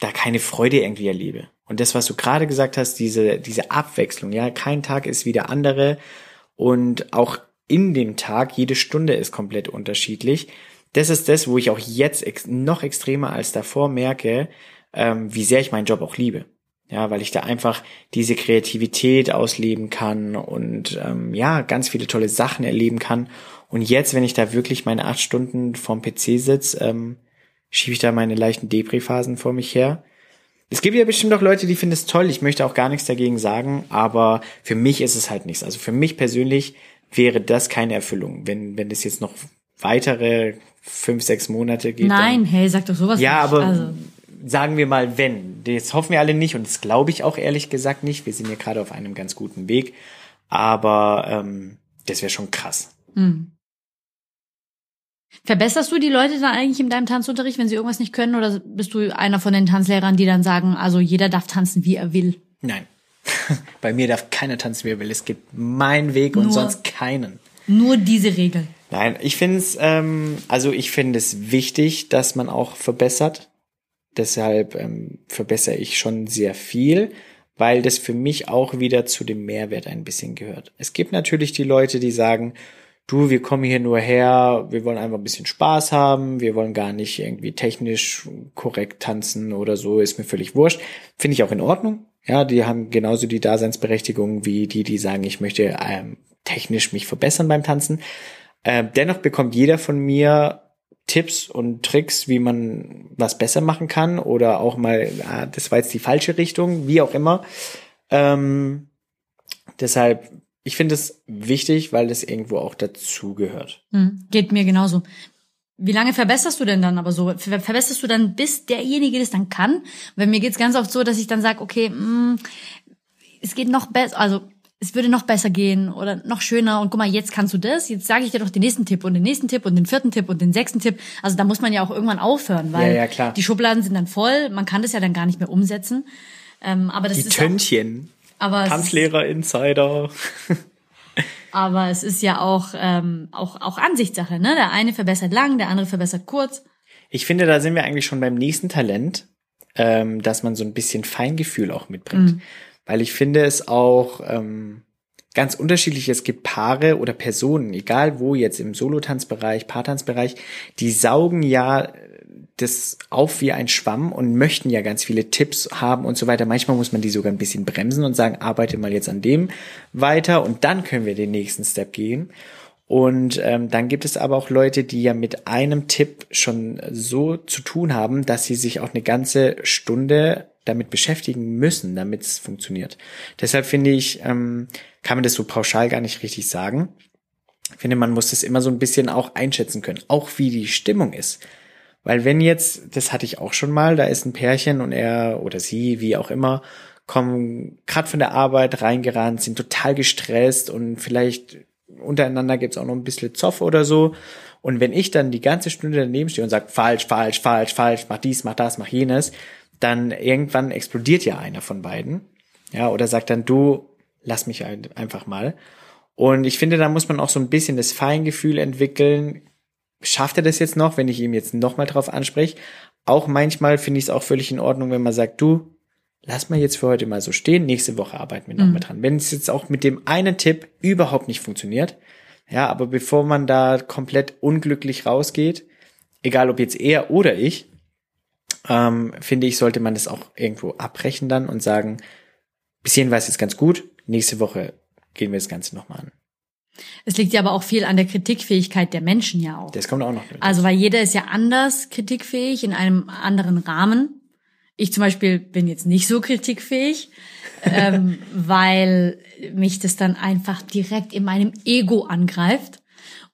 da keine Freude irgendwie erlebe. Und das, was du gerade gesagt hast, diese, diese Abwechslung, ja, kein Tag ist wie der andere und auch in dem Tag, jede Stunde ist komplett unterschiedlich. Das ist das, wo ich auch jetzt ex noch extremer als davor merke, ähm, wie sehr ich meinen Job auch liebe. Ja, weil ich da einfach diese Kreativität ausleben kann und ähm, ja, ganz viele tolle Sachen erleben kann. Und jetzt, wenn ich da wirklich meine acht Stunden vorm PC sitze, ähm, schiebe ich da meine leichten Depri-Phasen vor mich her. Es gibt ja bestimmt auch Leute, die finden es toll. Ich möchte auch gar nichts dagegen sagen, aber für mich ist es halt nichts. Also für mich persönlich wäre das keine Erfüllung. Wenn, wenn das jetzt noch weitere fünf, sechs Monate geht.
Nein, hey, sag doch sowas
Ja,
nicht.
aber
Also,
sagen wir mal, wenn. Das hoffen wir alle nicht und das glaube ich auch ehrlich gesagt nicht. Wir sind ja gerade auf einem ganz guten Weg. Aber ähm, das wäre schon krass.
verbesserst du die Leute dann eigentlich in deinem Tanzunterricht, wenn sie irgendwas nicht können? Oder bist du einer von den Tanzlehrern, die dann sagen, also jeder darf tanzen, wie er will?
Nein. <laughs> Bei mir darf keiner tanzen, wie er will. Es gibt meinen Weg und
Nur-
sonst keinen.
Nur diese Regel.
Nein, ich finde es, ähm, also ich finde es wichtig, dass man auch verbessert. Deshalb ähm, verbessere ich schon sehr viel, weil das für mich auch wieder zu dem Mehrwert ein bisschen gehört. Es gibt natürlich die Leute, die sagen, du, wir kommen hier nur her, wir wollen einfach ein bisschen Spaß haben, wir wollen gar nicht irgendwie technisch korrekt tanzen oder so, ist mir völlig wurscht. Finde ich auch in Ordnung. Ja, die haben genauso die Daseinsberechtigung wie die, die sagen, ich möchte ähm, technisch mich verbessern beim Tanzen. Ähm, dennoch bekommt jeder von mir Tipps und Tricks, wie man was besser machen kann oder auch mal, ah, das war jetzt die falsche Richtung, wie auch immer. Ähm, deshalb, ich finde es wichtig, weil das irgendwo auch dazugehört.
Hm, geht mir genauso. Wie lange verbesserst du denn dann aber so? Ver verbesserst du dann, bis derjenige das dann kann? Weil mir geht's ganz oft so, dass ich dann sage, okay, mh, es geht noch besser, also es würde noch besser gehen oder noch schöner und guck mal, jetzt kannst du das, jetzt sage ich dir doch den nächsten Tipp und den nächsten Tipp und den vierten Tipp und den sechsten Tipp. Also da muss man ja auch irgendwann aufhören, weil
Ja, ja, klar.
die Schubladen sind dann voll, man kann das ja dann gar nicht mehr umsetzen. Ähm, aber das
Die
ist auch,
Töntchen.
aber
Tanzlehrer, Insider. <laughs>
aber es ist ja auch ähm, auch auch Ansichtssache, ne? Der eine verbessert lang, der andere verbessert kurz.
Ich finde, da sind wir eigentlich schon beim nächsten Talent, ähm, dass man so ein bisschen Feingefühl auch mitbringt. Weil ich finde es auch ähm, ganz unterschiedlich. Es gibt Paare oder Personen, egal wo jetzt im Solotanzbereich, Paartanzbereich, die saugen ja das auf wie ein Schwamm und möchten ja ganz viele Tipps haben und so weiter. Manchmal muss man die sogar ein bisschen bremsen und sagen, arbeite mal jetzt an dem weiter und dann können wir den nächsten Step gehen. Und ähm, dann gibt es aber auch Leute, die ja mit einem Tipp schon so zu tun haben, dass sie sich auch eine ganze Stunde damit beschäftigen müssen, damit es funktioniert. Deshalb finde ich, ähm, kann man das so pauschal gar nicht richtig sagen. Ich finde, man muss das immer so ein bisschen auch einschätzen können, auch wie die Stimmung ist. Weil wenn jetzt, das hatte ich auch schon mal, da ist ein Pärchen und er oder sie, wie auch immer, kommen gerade von der Arbeit reingerannt, sind total gestresst und vielleicht untereinander gibt's auch noch ein bisschen Zoff oder so. Und wenn ich dann die ganze Stunde daneben stehe und sage, falsch, falsch, falsch, falsch, mach dies, mach das, mach jenes, dann irgendwann explodiert ja einer von beiden. Ja, oder sagt dann, du, lass mich ein- einfach mal. Und ich finde, da muss man auch so ein bisschen das Feingefühl entwickeln. Schafft er das jetzt noch, wenn ich ihm jetzt nochmal drauf anspreche? Auch manchmal finde ich es auch völlig in Ordnung, wenn man sagt, du, lass mal jetzt für heute mal so stehen, nächste Woche arbeiten wir nochmal dran. Wenn es jetzt auch mit dem einen Tipp überhaupt nicht funktioniert, ja, aber bevor man da komplett unglücklich rausgeht, egal ob jetzt er oder ich, ähm, finde ich, sollte man das auch irgendwo abbrechen dann und sagen, bis hierhin war es jetzt ganz gut, nächste Woche gehen wir das Ganze nochmal an.
Es liegt ja aber auch viel an der Kritikfähigkeit der Menschen ja auch.
Das kommt auch noch mit.
Also weil jeder ist ja anders kritikfähig in einem anderen Rahmen. Ich zum Beispiel bin jetzt nicht so kritikfähig, <laughs> ähm, weil mich das dann einfach direkt in meinem Ego angreift.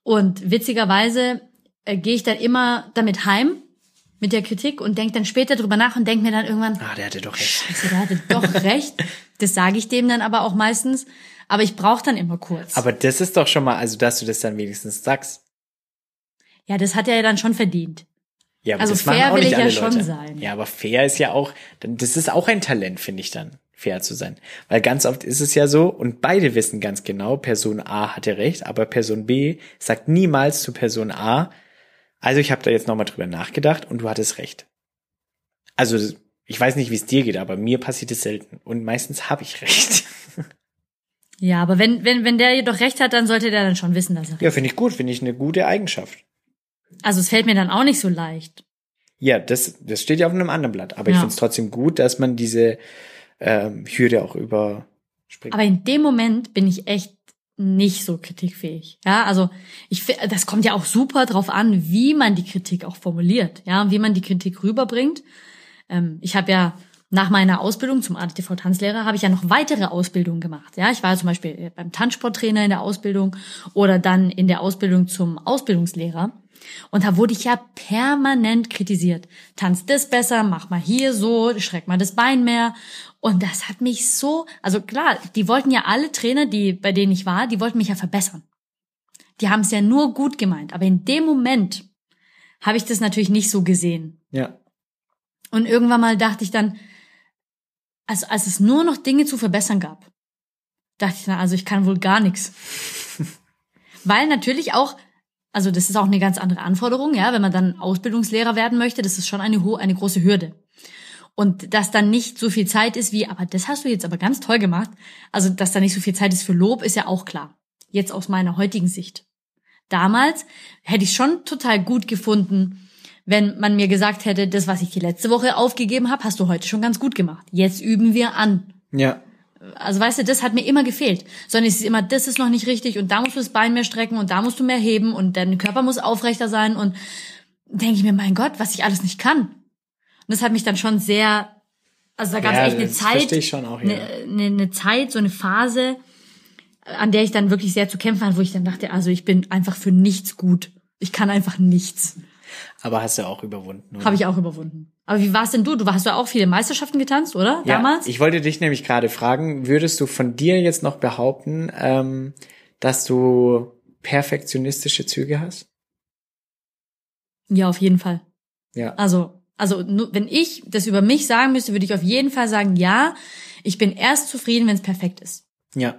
Und witzigerweise äh, gehe ich dann immer damit heim mit der Kritik und denke dann später drüber nach und denke mir dann irgendwann,
ah, der hatte doch recht.
Scheiße, der hatte doch <laughs> recht. Das sage ich dem dann aber auch meistens. Aber ich brauche dann immer kurz.
Aber das ist doch schon mal, also dass du das dann wenigstens sagst.
ja, das hat er ja dann schon verdient.
Ja, aber
Also
das
fair will ich ja
alle
schon
Leute.
sein.
Ja, aber fair ist ja auch, dann- das ist auch ein Talent, finde ich dann, fair zu sein. Weil ganz oft ist es ja so, und beide wissen ganz genau, Person A hatte recht, aber Person B sagt niemals zu Person A, also ich habe da jetzt nochmal drüber nachgedacht und du hattest recht. Also ich weiß nicht, wie es dir geht, aber mir passiert es selten. Und meistens habe ich recht.
Ja, aber wenn, wenn, wenn der jedoch recht hat, dann sollte der dann schon wissen, dass er recht
Ja, finde ich gut, finde ich eine gute Eigenschaft.
Also es fällt mir dann auch nicht so leicht.
Ja, das, das steht ja auf einem anderen Blatt. Aber ich
Ja.
finde es trotzdem gut, dass man diese ähm, Hürde auch überspringen.
Aber in dem Moment bin ich echt nicht so kritikfähig. Ja, also ich das kommt ja auch super drauf an, wie man die Kritik auch formuliert, ja, und wie man die Kritik rüberbringt. Ähm, ich habe ja nach meiner Ausbildung zum ADTV Tanzlehrer habe ich ja noch weitere Ausbildungen gemacht. Ja, ich war zum Beispiel beim Tanzsporttrainer in der Ausbildung oder dann in der Ausbildung zum Ausbildungslehrer. Und da wurde ich ja permanent kritisiert. Tanz das besser, mach mal hier so, schreck mal das Bein mehr. Und das hat mich so, also klar, die wollten ja alle Trainer, die, bei denen ich war, die wollten mich ja verbessern. Die haben es ja nur gut gemeint. Aber in dem Moment habe ich das natürlich nicht so gesehen.
ja.
Und irgendwann mal dachte ich dann, also als es nur noch Dinge zu verbessern gab, dachte ich dann, also ich kann wohl gar nichts. <laughs> Weil natürlich auch, also das ist auch eine ganz andere Anforderung, ja, wenn man dann Ausbildungslehrer werden möchte, das ist schon eine hohe, eine große Hürde. Und dass dann nicht so viel Zeit ist wie, aber das hast du jetzt aber ganz toll gemacht. Also, dass da nicht so viel Zeit ist für Lob, ist ja auch klar. Jetzt aus meiner heutigen Sicht. Damals hätte ich schon total gut gefunden, wenn man mir gesagt hätte, das, was ich die letzte Woche aufgegeben habe, hast du heute schon ganz gut gemacht. Jetzt üben wir an.
Ja.
Also weißt du, das hat mir immer gefehlt. Sondern es ist immer, das ist noch nicht richtig und da musst du das Bein mehr strecken und da musst du mehr heben und dein Körper muss aufrechter sein und denke ich mir, mein Gott, was ich alles nicht kann. Und das hat mich dann schon sehr, also da gab es
Ja,
echt eine Zeit,
ich schon auch, ja.
eine, eine, eine Zeit, so eine Phase, an der ich dann wirklich sehr zu kämpfen hatte, wo ich dann dachte, also ich bin einfach für nichts gut. Ich kann einfach nichts.
Aber hast du auch überwunden. Oder?
Habe ich auch überwunden. Aber wie war's denn du? Du hast ja auch viele Meisterschaften getanzt, oder?
Ja,
Damals?
Ich wollte dich nämlich gerade fragen, würdest du von dir jetzt noch behaupten, ähm, dass du perfektionistische Züge hast?
ja, auf jeden Fall.
Ja.
Also, also wenn ich das über mich sagen müsste, würde ich auf jeden Fall sagen, ja, ich bin erst zufrieden, wenn es perfekt ist.
Ja.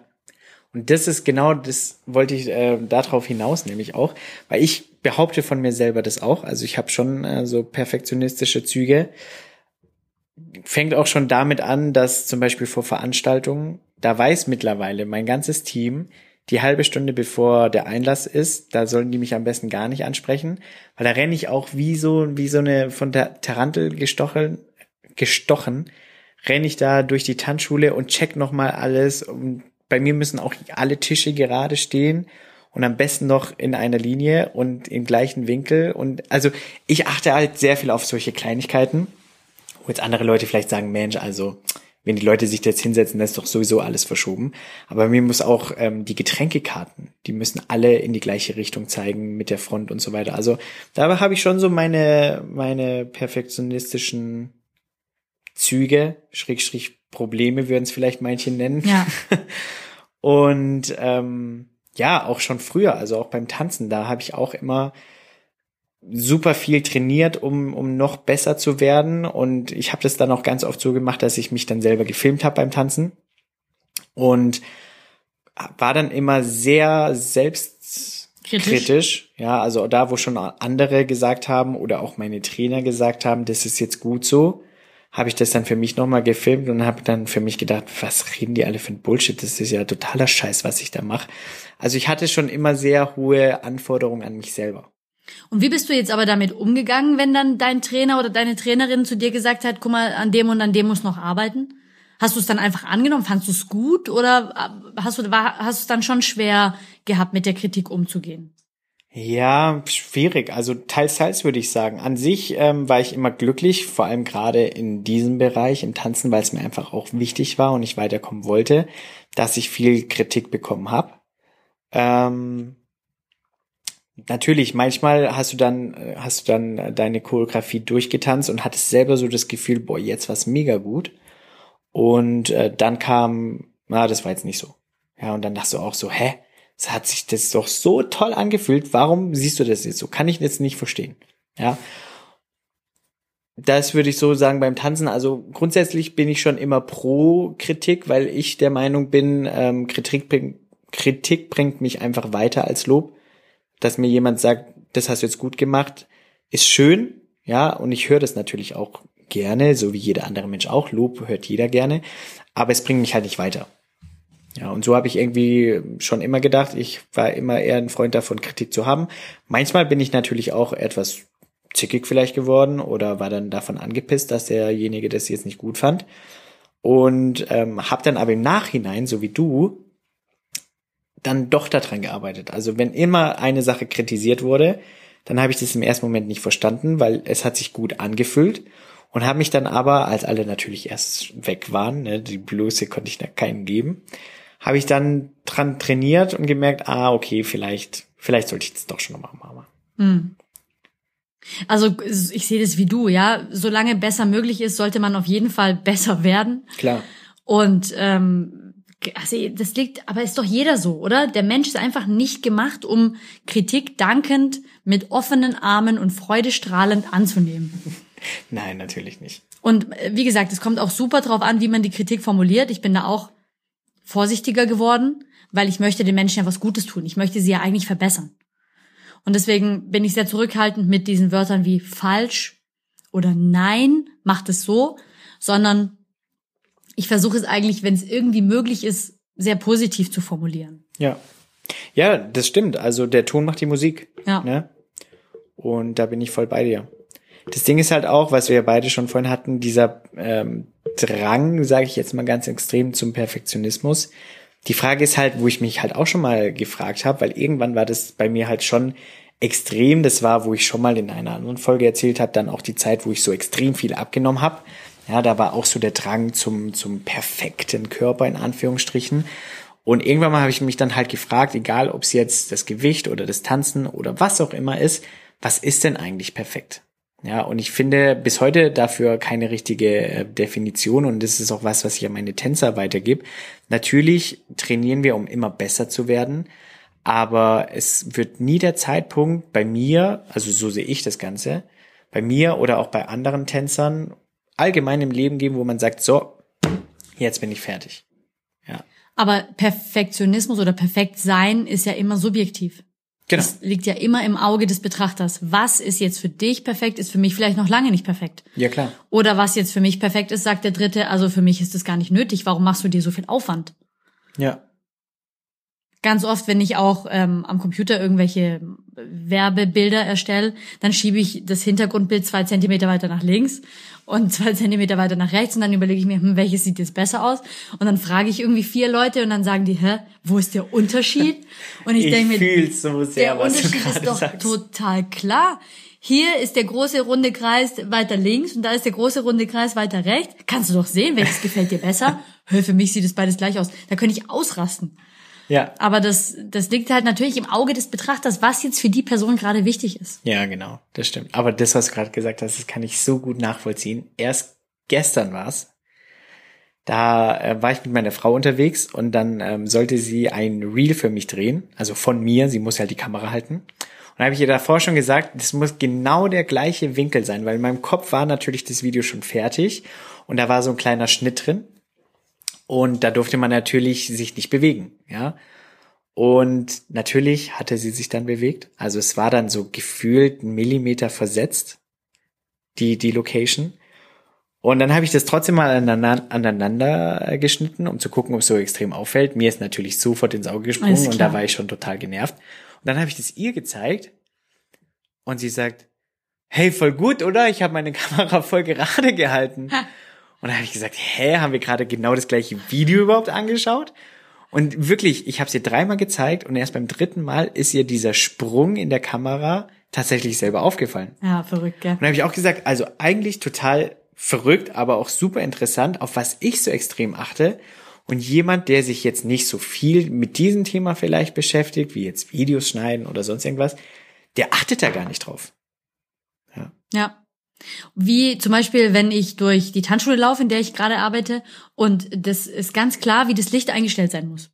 Und das ist genau, das wollte ich äh, darauf hinaus nämlich auch, weil ich behaupte von mir selber das auch. Also ich habe schon äh, so perfektionistische Züge. Fängt auch schon damit an, dass zum Beispiel vor Veranstaltungen, da weiß mittlerweile mein ganzes Team, die halbe Stunde bevor der Einlass ist, da sollen die mich am besten gar nicht ansprechen, weil da renne ich auch wie so, wie so eine von der Tarantel gestochen, gestochen, renne ich da durch die Tanzschule und check nochmal alles. Und bei mir müssen auch alle Tische gerade stehen und am besten noch in einer Linie und im gleichen Winkel. Und also ich achte halt sehr viel auf solche Kleinigkeiten, wo jetzt andere Leute vielleicht sagen, Mensch, also wenn die Leute sich jetzt hinsetzen, dann ist doch sowieso alles verschoben. Aber mir muss auch ähm, die Getränkekarten, die müssen alle in die gleiche Richtung zeigen mit der Front und so weiter. Also da habe ich schon so meine, meine perfektionistischen Züge, Schrägstrich Probleme würden es vielleicht manche nennen.
Ja. <laughs>
Und ähm, ja, auch schon früher, also auch beim Tanzen, da habe ich auch immer super viel trainiert, um, um noch besser zu werden. Und ich habe das dann auch ganz oft so gemacht, dass ich mich dann selber gefilmt habe beim Tanzen. Und war dann immer sehr selbstkritisch.
Kritisch.
Ja, also da, wo schon andere gesagt haben oder auch meine Trainer gesagt haben, das ist jetzt gut so, habe ich das dann für mich nochmal gefilmt und habe dann für mich gedacht, was reden die alle für ein Bullshit? Das ist ja totaler Scheiß, was ich da mache. Also ich hatte schon immer sehr hohe Anforderungen an mich selber.
Und wie bist du jetzt aber damit umgegangen, wenn dann dein Trainer oder deine Trainerin zu dir gesagt hat, guck mal, an dem und an dem muss noch arbeiten? Hast du es dann einfach angenommen? Fandst du es gut oder hast du war, hast du es dann schon schwer gehabt, mit der Kritik umzugehen?
Ja, schwierig. Also teils, teils würde ich sagen. An sich ähm, war ich immer glücklich, vor allem gerade in diesem Bereich, im Tanzen, weil es mir einfach auch wichtig war und ich weiterkommen wollte, dass ich viel Kritik bekommen habe. Ähm, natürlich, manchmal hast du dann, äh, hast du dann deine Choreografie durchgetanzt und hattest selber so das Gefühl, boah, jetzt war's mega gut. Und äh, dann kam, na, das war jetzt nicht so. Ja, und dann dachtest du auch so, hä? Es hat sich das doch so toll angefühlt. Warum siehst du das jetzt so? Kann ich jetzt nicht verstehen. Ja. Das würde ich so sagen beim Tanzen. Also grundsätzlich bin ich schon immer pro Kritik, weil ich der Meinung bin, ähm, Kritik, bring, Kritik bringt mich einfach weiter als Lob. Dass mir jemand sagt, das hast du jetzt gut gemacht, ist schön, ja, und ich höre das natürlich auch gerne, so wie jeder andere Mensch auch. Lob hört jeder gerne, aber es bringt mich halt nicht weiter. Ja, und so habe ich irgendwie schon immer gedacht, ich war immer eher ein Freund davon, Kritik zu haben. Manchmal bin ich natürlich auch etwas zickig vielleicht geworden oder war dann davon angepisst, dass derjenige das jetzt nicht gut fand. und ähm, habe dann aber im Nachhinein, so wie du, dann doch daran gearbeitet. Also wenn immer eine Sache kritisiert wurde, dann habe ich das im ersten Moment nicht verstanden, weil es hat sich gut angefühlt und habe mich dann aber, als alle natürlich erst weg waren, ne, die Bluse konnte ich keinen geben, habe ich dann dran trainiert und gemerkt, ah, okay, vielleicht, vielleicht sollte ich das doch schon nochmal machen.
Hm. Also ich sehe das wie du, ja. Solange besser möglich ist, sollte man auf jeden Fall <laughs> besser werden.
Klar.
Und ähm, also das liegt, aber ist doch jeder so, oder? Der Mensch ist einfach nicht gemacht, um Kritik dankend mit offenen Armen und freudestrahlend anzunehmen. <laughs>
Nein, natürlich nicht.
Und äh, wie gesagt, es kommt auch super drauf an, wie man die Kritik formuliert. Ich bin da auch vorsichtiger geworden, weil ich möchte den Menschen ja was Gutes tun. Ich möchte sie ja eigentlich verbessern. Und deswegen bin ich sehr zurückhaltend mit diesen Wörtern wie falsch oder nein, macht es so, sondern ich versuche es eigentlich, wenn es irgendwie möglich ist, sehr positiv zu formulieren.
Ja. Ja, das stimmt. Also der Ton macht die Musik.
Ja.
Ne? Und da bin ich voll bei dir. Das Ding ist halt auch, was wir ja beide schon vorhin hatten, dieser ähm, Drang, sage ich jetzt mal ganz extrem, zum Perfektionismus. Die Frage ist halt, wo ich mich halt auch schon mal gefragt habe, weil irgendwann war das bei mir halt schon extrem. Das war, wo ich schon mal in einer anderen Folge erzählt habe, dann auch die Zeit, wo ich so extrem viel abgenommen habe. Ja, da war auch so der Drang zum, zum perfekten Körper in Anführungsstrichen. Und irgendwann mal habe ich mich dann halt gefragt, egal ob es jetzt das Gewicht oder das Tanzen oder was auch immer ist, was ist denn eigentlich perfekt? Ja, und ich finde bis heute dafür keine richtige äh, Definition und das ist auch was, was ich an meine Tänzer weitergebe. Natürlich trainieren wir, um immer besser zu werden, aber es wird nie der Zeitpunkt bei mir, also so sehe ich das Ganze, bei mir oder auch bei anderen Tänzern allgemein im Leben geben, wo man sagt, so, jetzt bin ich fertig. Ja.
Aber Perfektionismus oder Perfektsein ist ja immer subjektiv.
Genau.
Das liegt ja immer im Auge des Betrachters. Was ist jetzt für dich perfekt, ist für mich vielleicht noch lange nicht perfekt.
Ja, klar.
Oder was jetzt für mich perfekt ist, sagt der Dritte, also für mich ist das gar nicht nötig. Warum machst du dir so viel Aufwand?
Ja.
Ganz oft, wenn ich auch ähm, am Computer irgendwelche Werbebilder erstelle, dann schiebe ich das Hintergrundbild zwei Zentimeter weiter nach links und zwei Zentimeter weiter nach rechts und dann überlege ich mir, hm, welches sieht jetzt besser aus? Und dann frage ich irgendwie vier Leute und dann sagen die, hä, wo ist der Unterschied? <laughs> Und ich,
Ich
denke mir,
so sehr,
der Unterschied ist doch
sagst.
total klar. Hier ist der große runde Kreis weiter links und da ist der große runde Kreis weiter rechts. Kannst du doch sehen, welches gefällt dir besser? <laughs> Hör, für mich sieht es beides gleich aus. Da könnte ich ausrasten.
Ja.
Aber das, das liegt halt natürlich im Auge des Betrachters, was jetzt für die Person gerade wichtig ist.
Ja, genau, das stimmt. Aber das, was du gerade gesagt hast, das kann ich so gut nachvollziehen. Erst gestern war's. Da äh, war ich mit meiner Frau unterwegs und dann ähm, sollte sie ein Reel für mich drehen, also von mir. Sie muss halt die Kamera halten. Und da habe ich ihr davor schon gesagt, das muss genau der gleiche Winkel sein, weil in meinem Kopf war natürlich das Video schon fertig und da war so ein kleiner Schnitt drin. Und da durfte man natürlich sich nicht bewegen, ja. Und natürlich hatte sie sich dann bewegt. Also es war dann so gefühlt einen Millimeter versetzt, die, die Location. Und dann habe ich das trotzdem mal aneinander, geschnitten, um zu gucken, ob es so extrem auffällt. Mir ist natürlich sofort ins Auge gesprungen und da war ich schon total genervt. Und dann habe ich das ihr gezeigt und sie sagt, hey, voll gut, oder? Ich habe meine <laughs> Kamera voll gerade gehalten. Und dann habe ich gesagt, hä, haben wir gerade genau das gleiche Video überhaupt angeschaut? Und wirklich, ich habe es ihr dreimal gezeigt und erst beim dritten Mal ist ihr dieser Sprung in der Kamera tatsächlich selber aufgefallen.
Ja, verrückt, gell?
Und dann habe ich auch gesagt, also eigentlich total verrückt, aber auch super interessant, auf was ich so extrem achte. Und jemand, der sich jetzt nicht so viel mit diesem Thema vielleicht beschäftigt, wie jetzt Videos schneiden oder sonst irgendwas, der achtet da gar nicht drauf.
Ja. Wie zum Beispiel, wenn ich durch die Tanzschule laufe, in der ich gerade arbeite, und das ist ganz klar, wie das Licht eingestellt sein muss.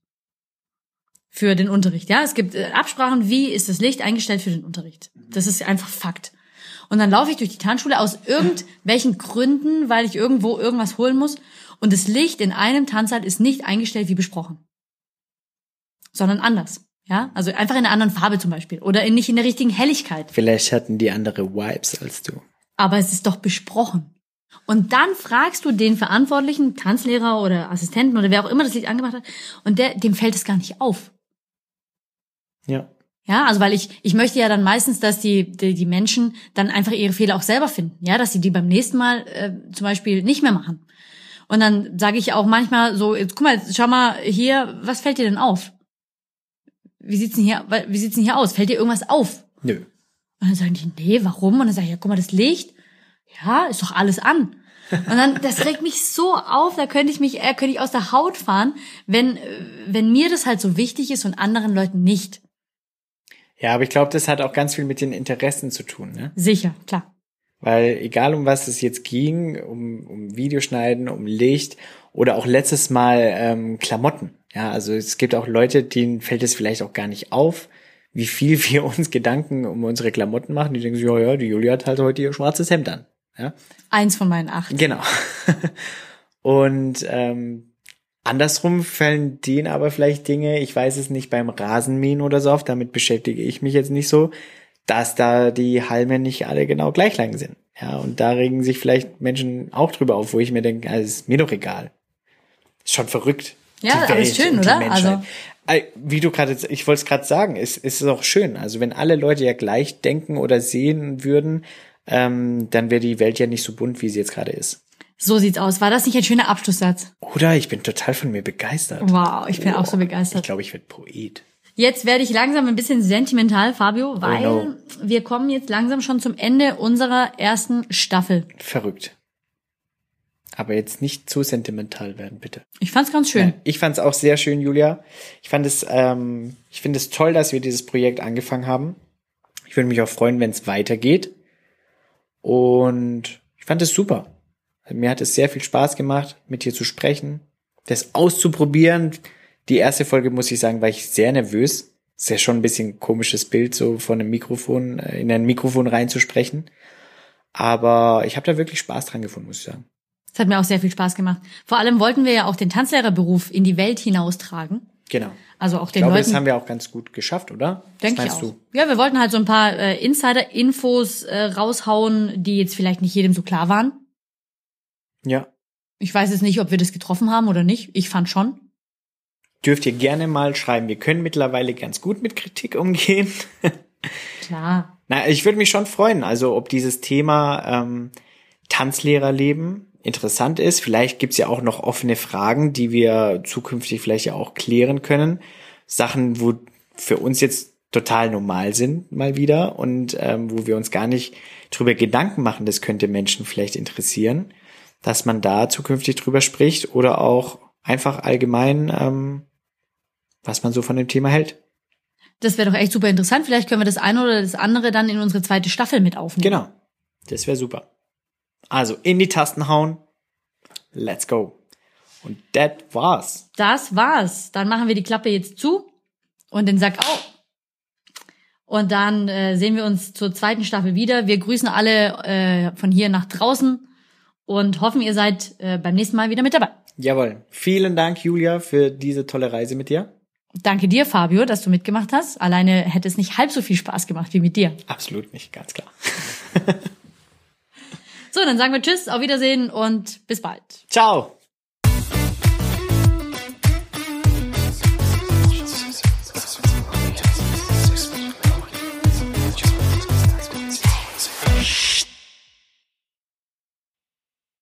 Für den Unterricht. Ja, es gibt äh, Absprachen, wie ist das Licht eingestellt für den Unterricht. Das ist einfach Fakt. Und dann laufe ich durch die Tanzschule aus irgendwelchen Gründen, weil ich irgendwo irgendwas holen muss. Und das Licht in einem Tanzsaal ist nicht eingestellt wie besprochen. Sondern anders. Ja, also einfach in einer anderen Farbe zum Beispiel. Oder in, nicht in der richtigen Helligkeit
Vielleicht hatten die andere Vibes als du.
Aber es ist doch besprochen. Und dann fragst du den Verantwortlichen, Tanzlehrer oder Assistenten oder wer auch immer das Lied angemacht hat, und der, dem fällt es gar nicht auf.
Ja.
Ja, also weil ich, ich möchte ja dann meistens, dass die, die, die Menschen dann einfach ihre Fehler auch selber finden. Ja, dass sie die beim nächsten Mal äh, zum Beispiel nicht mehr machen. Und dann sage ich auch manchmal so, jetzt guck mal, jetzt schau mal hier, was fällt dir denn auf? Wie sieht's denn hier, wie sieht's denn hier aus? Fällt dir irgendwas auf?
Nö.
Und dann sagen die, nee, warum? Und dann sage ich, ja, guck mal, das Licht, ja, ist doch alles an. Und dann, das regt mich so auf, da könnte ich mich, äh, könnte ich aus der Haut fahren, wenn, äh, wenn mir das halt so wichtig ist und anderen Leuten nicht.
Ja, aber ich glaube, das hat auch ganz viel mit den Interessen zu tun, ne?
Sicher, klar.
Weil egal um was es jetzt ging, um, um Videoschneiden, um Licht oder auch letztes Mal ähm, Klamotten. Ja, also es gibt auch Leute, denen fällt es vielleicht auch gar nicht auf, wie viel wir uns Gedanken um unsere Klamotten machen. Die denken sich, ja, ja, die Julia hat halt heute ihr schwarzes Hemd an. Ja?
Eins von meinen acht.
Genau. <laughs> Und ähm, andersrum fallen denen aber vielleicht Dinge, ich weiß es nicht, beim Rasenmähen oder so oft, damit beschäftige ich mich jetzt nicht so, dass da die Halme nicht alle genau gleich lang sind. Ja, und da regen sich vielleicht Menschen auch drüber auf, wo ich mir denke, also ist mir doch egal. Ist schon verrückt.
Ja, aber ist schön, oder?
Also wie du gerade, ich wollte es gerade sagen, es, es ist auch schön. Also wenn alle Leute ja gleich denken oder sehen würden, ähm, dann wäre die Welt ja nicht so bunt, wie sie jetzt gerade ist.
So sieht's aus. War das nicht ein schöner Abschlusssatz?
Oder ich bin total von mir begeistert.
Wow, ich bin
oh,
auch so begeistert.
Ich glaube, ich werde Poet.
Jetzt werde ich langsam ein bisschen sentimental, Fabio, weil
Oh no.
wir kommen jetzt langsam schon zum Ende unserer ersten Staffel.
Verrückt. Aber jetzt nicht zu sentimental werden, bitte.
Ich fand's ganz schön.
Ja, ich fand es auch sehr schön, Julia. Ich fand es, ähm, ich finde es toll, dass wir dieses Projekt angefangen haben. Ich würde mich auch freuen, wenn es weitergeht. Und ich fand es super. Mir hat es sehr viel Spaß gemacht, mit dir zu sprechen, das auszuprobieren. Die erste Folge, muss ich sagen, war ich sehr nervös. Ist ja schon ein bisschen komisches Bild, so von einem Mikrofon, äh, in ein Mikrofon reinzusprechen. Aber ich habe da wirklich Spaß dran gefunden, muss ich sagen.
Es hat mir auch sehr viel Spaß gemacht. Vor allem wollten wir ja auch den Tanzlehrerberuf in die Welt hinaustragen.
Genau.
Also auch
Ich
den
glaube,
Leuten.
das haben wir auch ganz gut geschafft, oder?
Denke ich auch.
du?
Ja, wir wollten halt so ein paar äh, Insider-Infos äh, raushauen, die jetzt vielleicht nicht jedem so klar waren.
Ja.
Ich weiß jetzt nicht, ob wir das getroffen haben oder nicht. Ich fand schon.
Dürft ihr gerne mal schreiben. Wir können mittlerweile ganz gut mit Kritik umgehen. <laughs>
Klar.
Na, ich würde mich schon freuen, also ob dieses Thema ähm, Tanzlehrerleben interessant ist. Vielleicht gibt's ja auch noch offene Fragen, die wir zukünftig vielleicht ja auch klären können. Sachen, wo für uns jetzt total normal sind, mal wieder, und ähm, wo wir uns gar nicht drüber Gedanken machen, das könnte Menschen vielleicht interessieren, dass man da zukünftig drüber spricht oder auch einfach allgemein, ähm, was man so von dem Thema hält.
Das wäre doch echt super interessant. Vielleicht können wir das eine oder das andere dann in unsere zweite Staffel mit aufnehmen.
Genau. Das wäre super. Also in die Tasten hauen. Let's go. Und that war's.
Das war's. Dann machen wir die Klappe jetzt zu und den Sack auf. Und dann äh, sehen wir uns zur zweiten Staffel wieder. Wir grüßen alle äh, von hier nach draußen und hoffen, ihr seid äh, beim nächsten Mal wieder mit dabei.
Jawohl. Vielen Dank, Julia, für diese tolle Reise mit dir.
Danke dir, Fabio, dass du mitgemacht hast. Alleine hätte es nicht halb so viel Spaß gemacht wie mit dir.
Absolut nicht, ganz klar. <laughs>
So, dann sagen wir Tschüss, auf Wiedersehen und bis bald.
Ciao.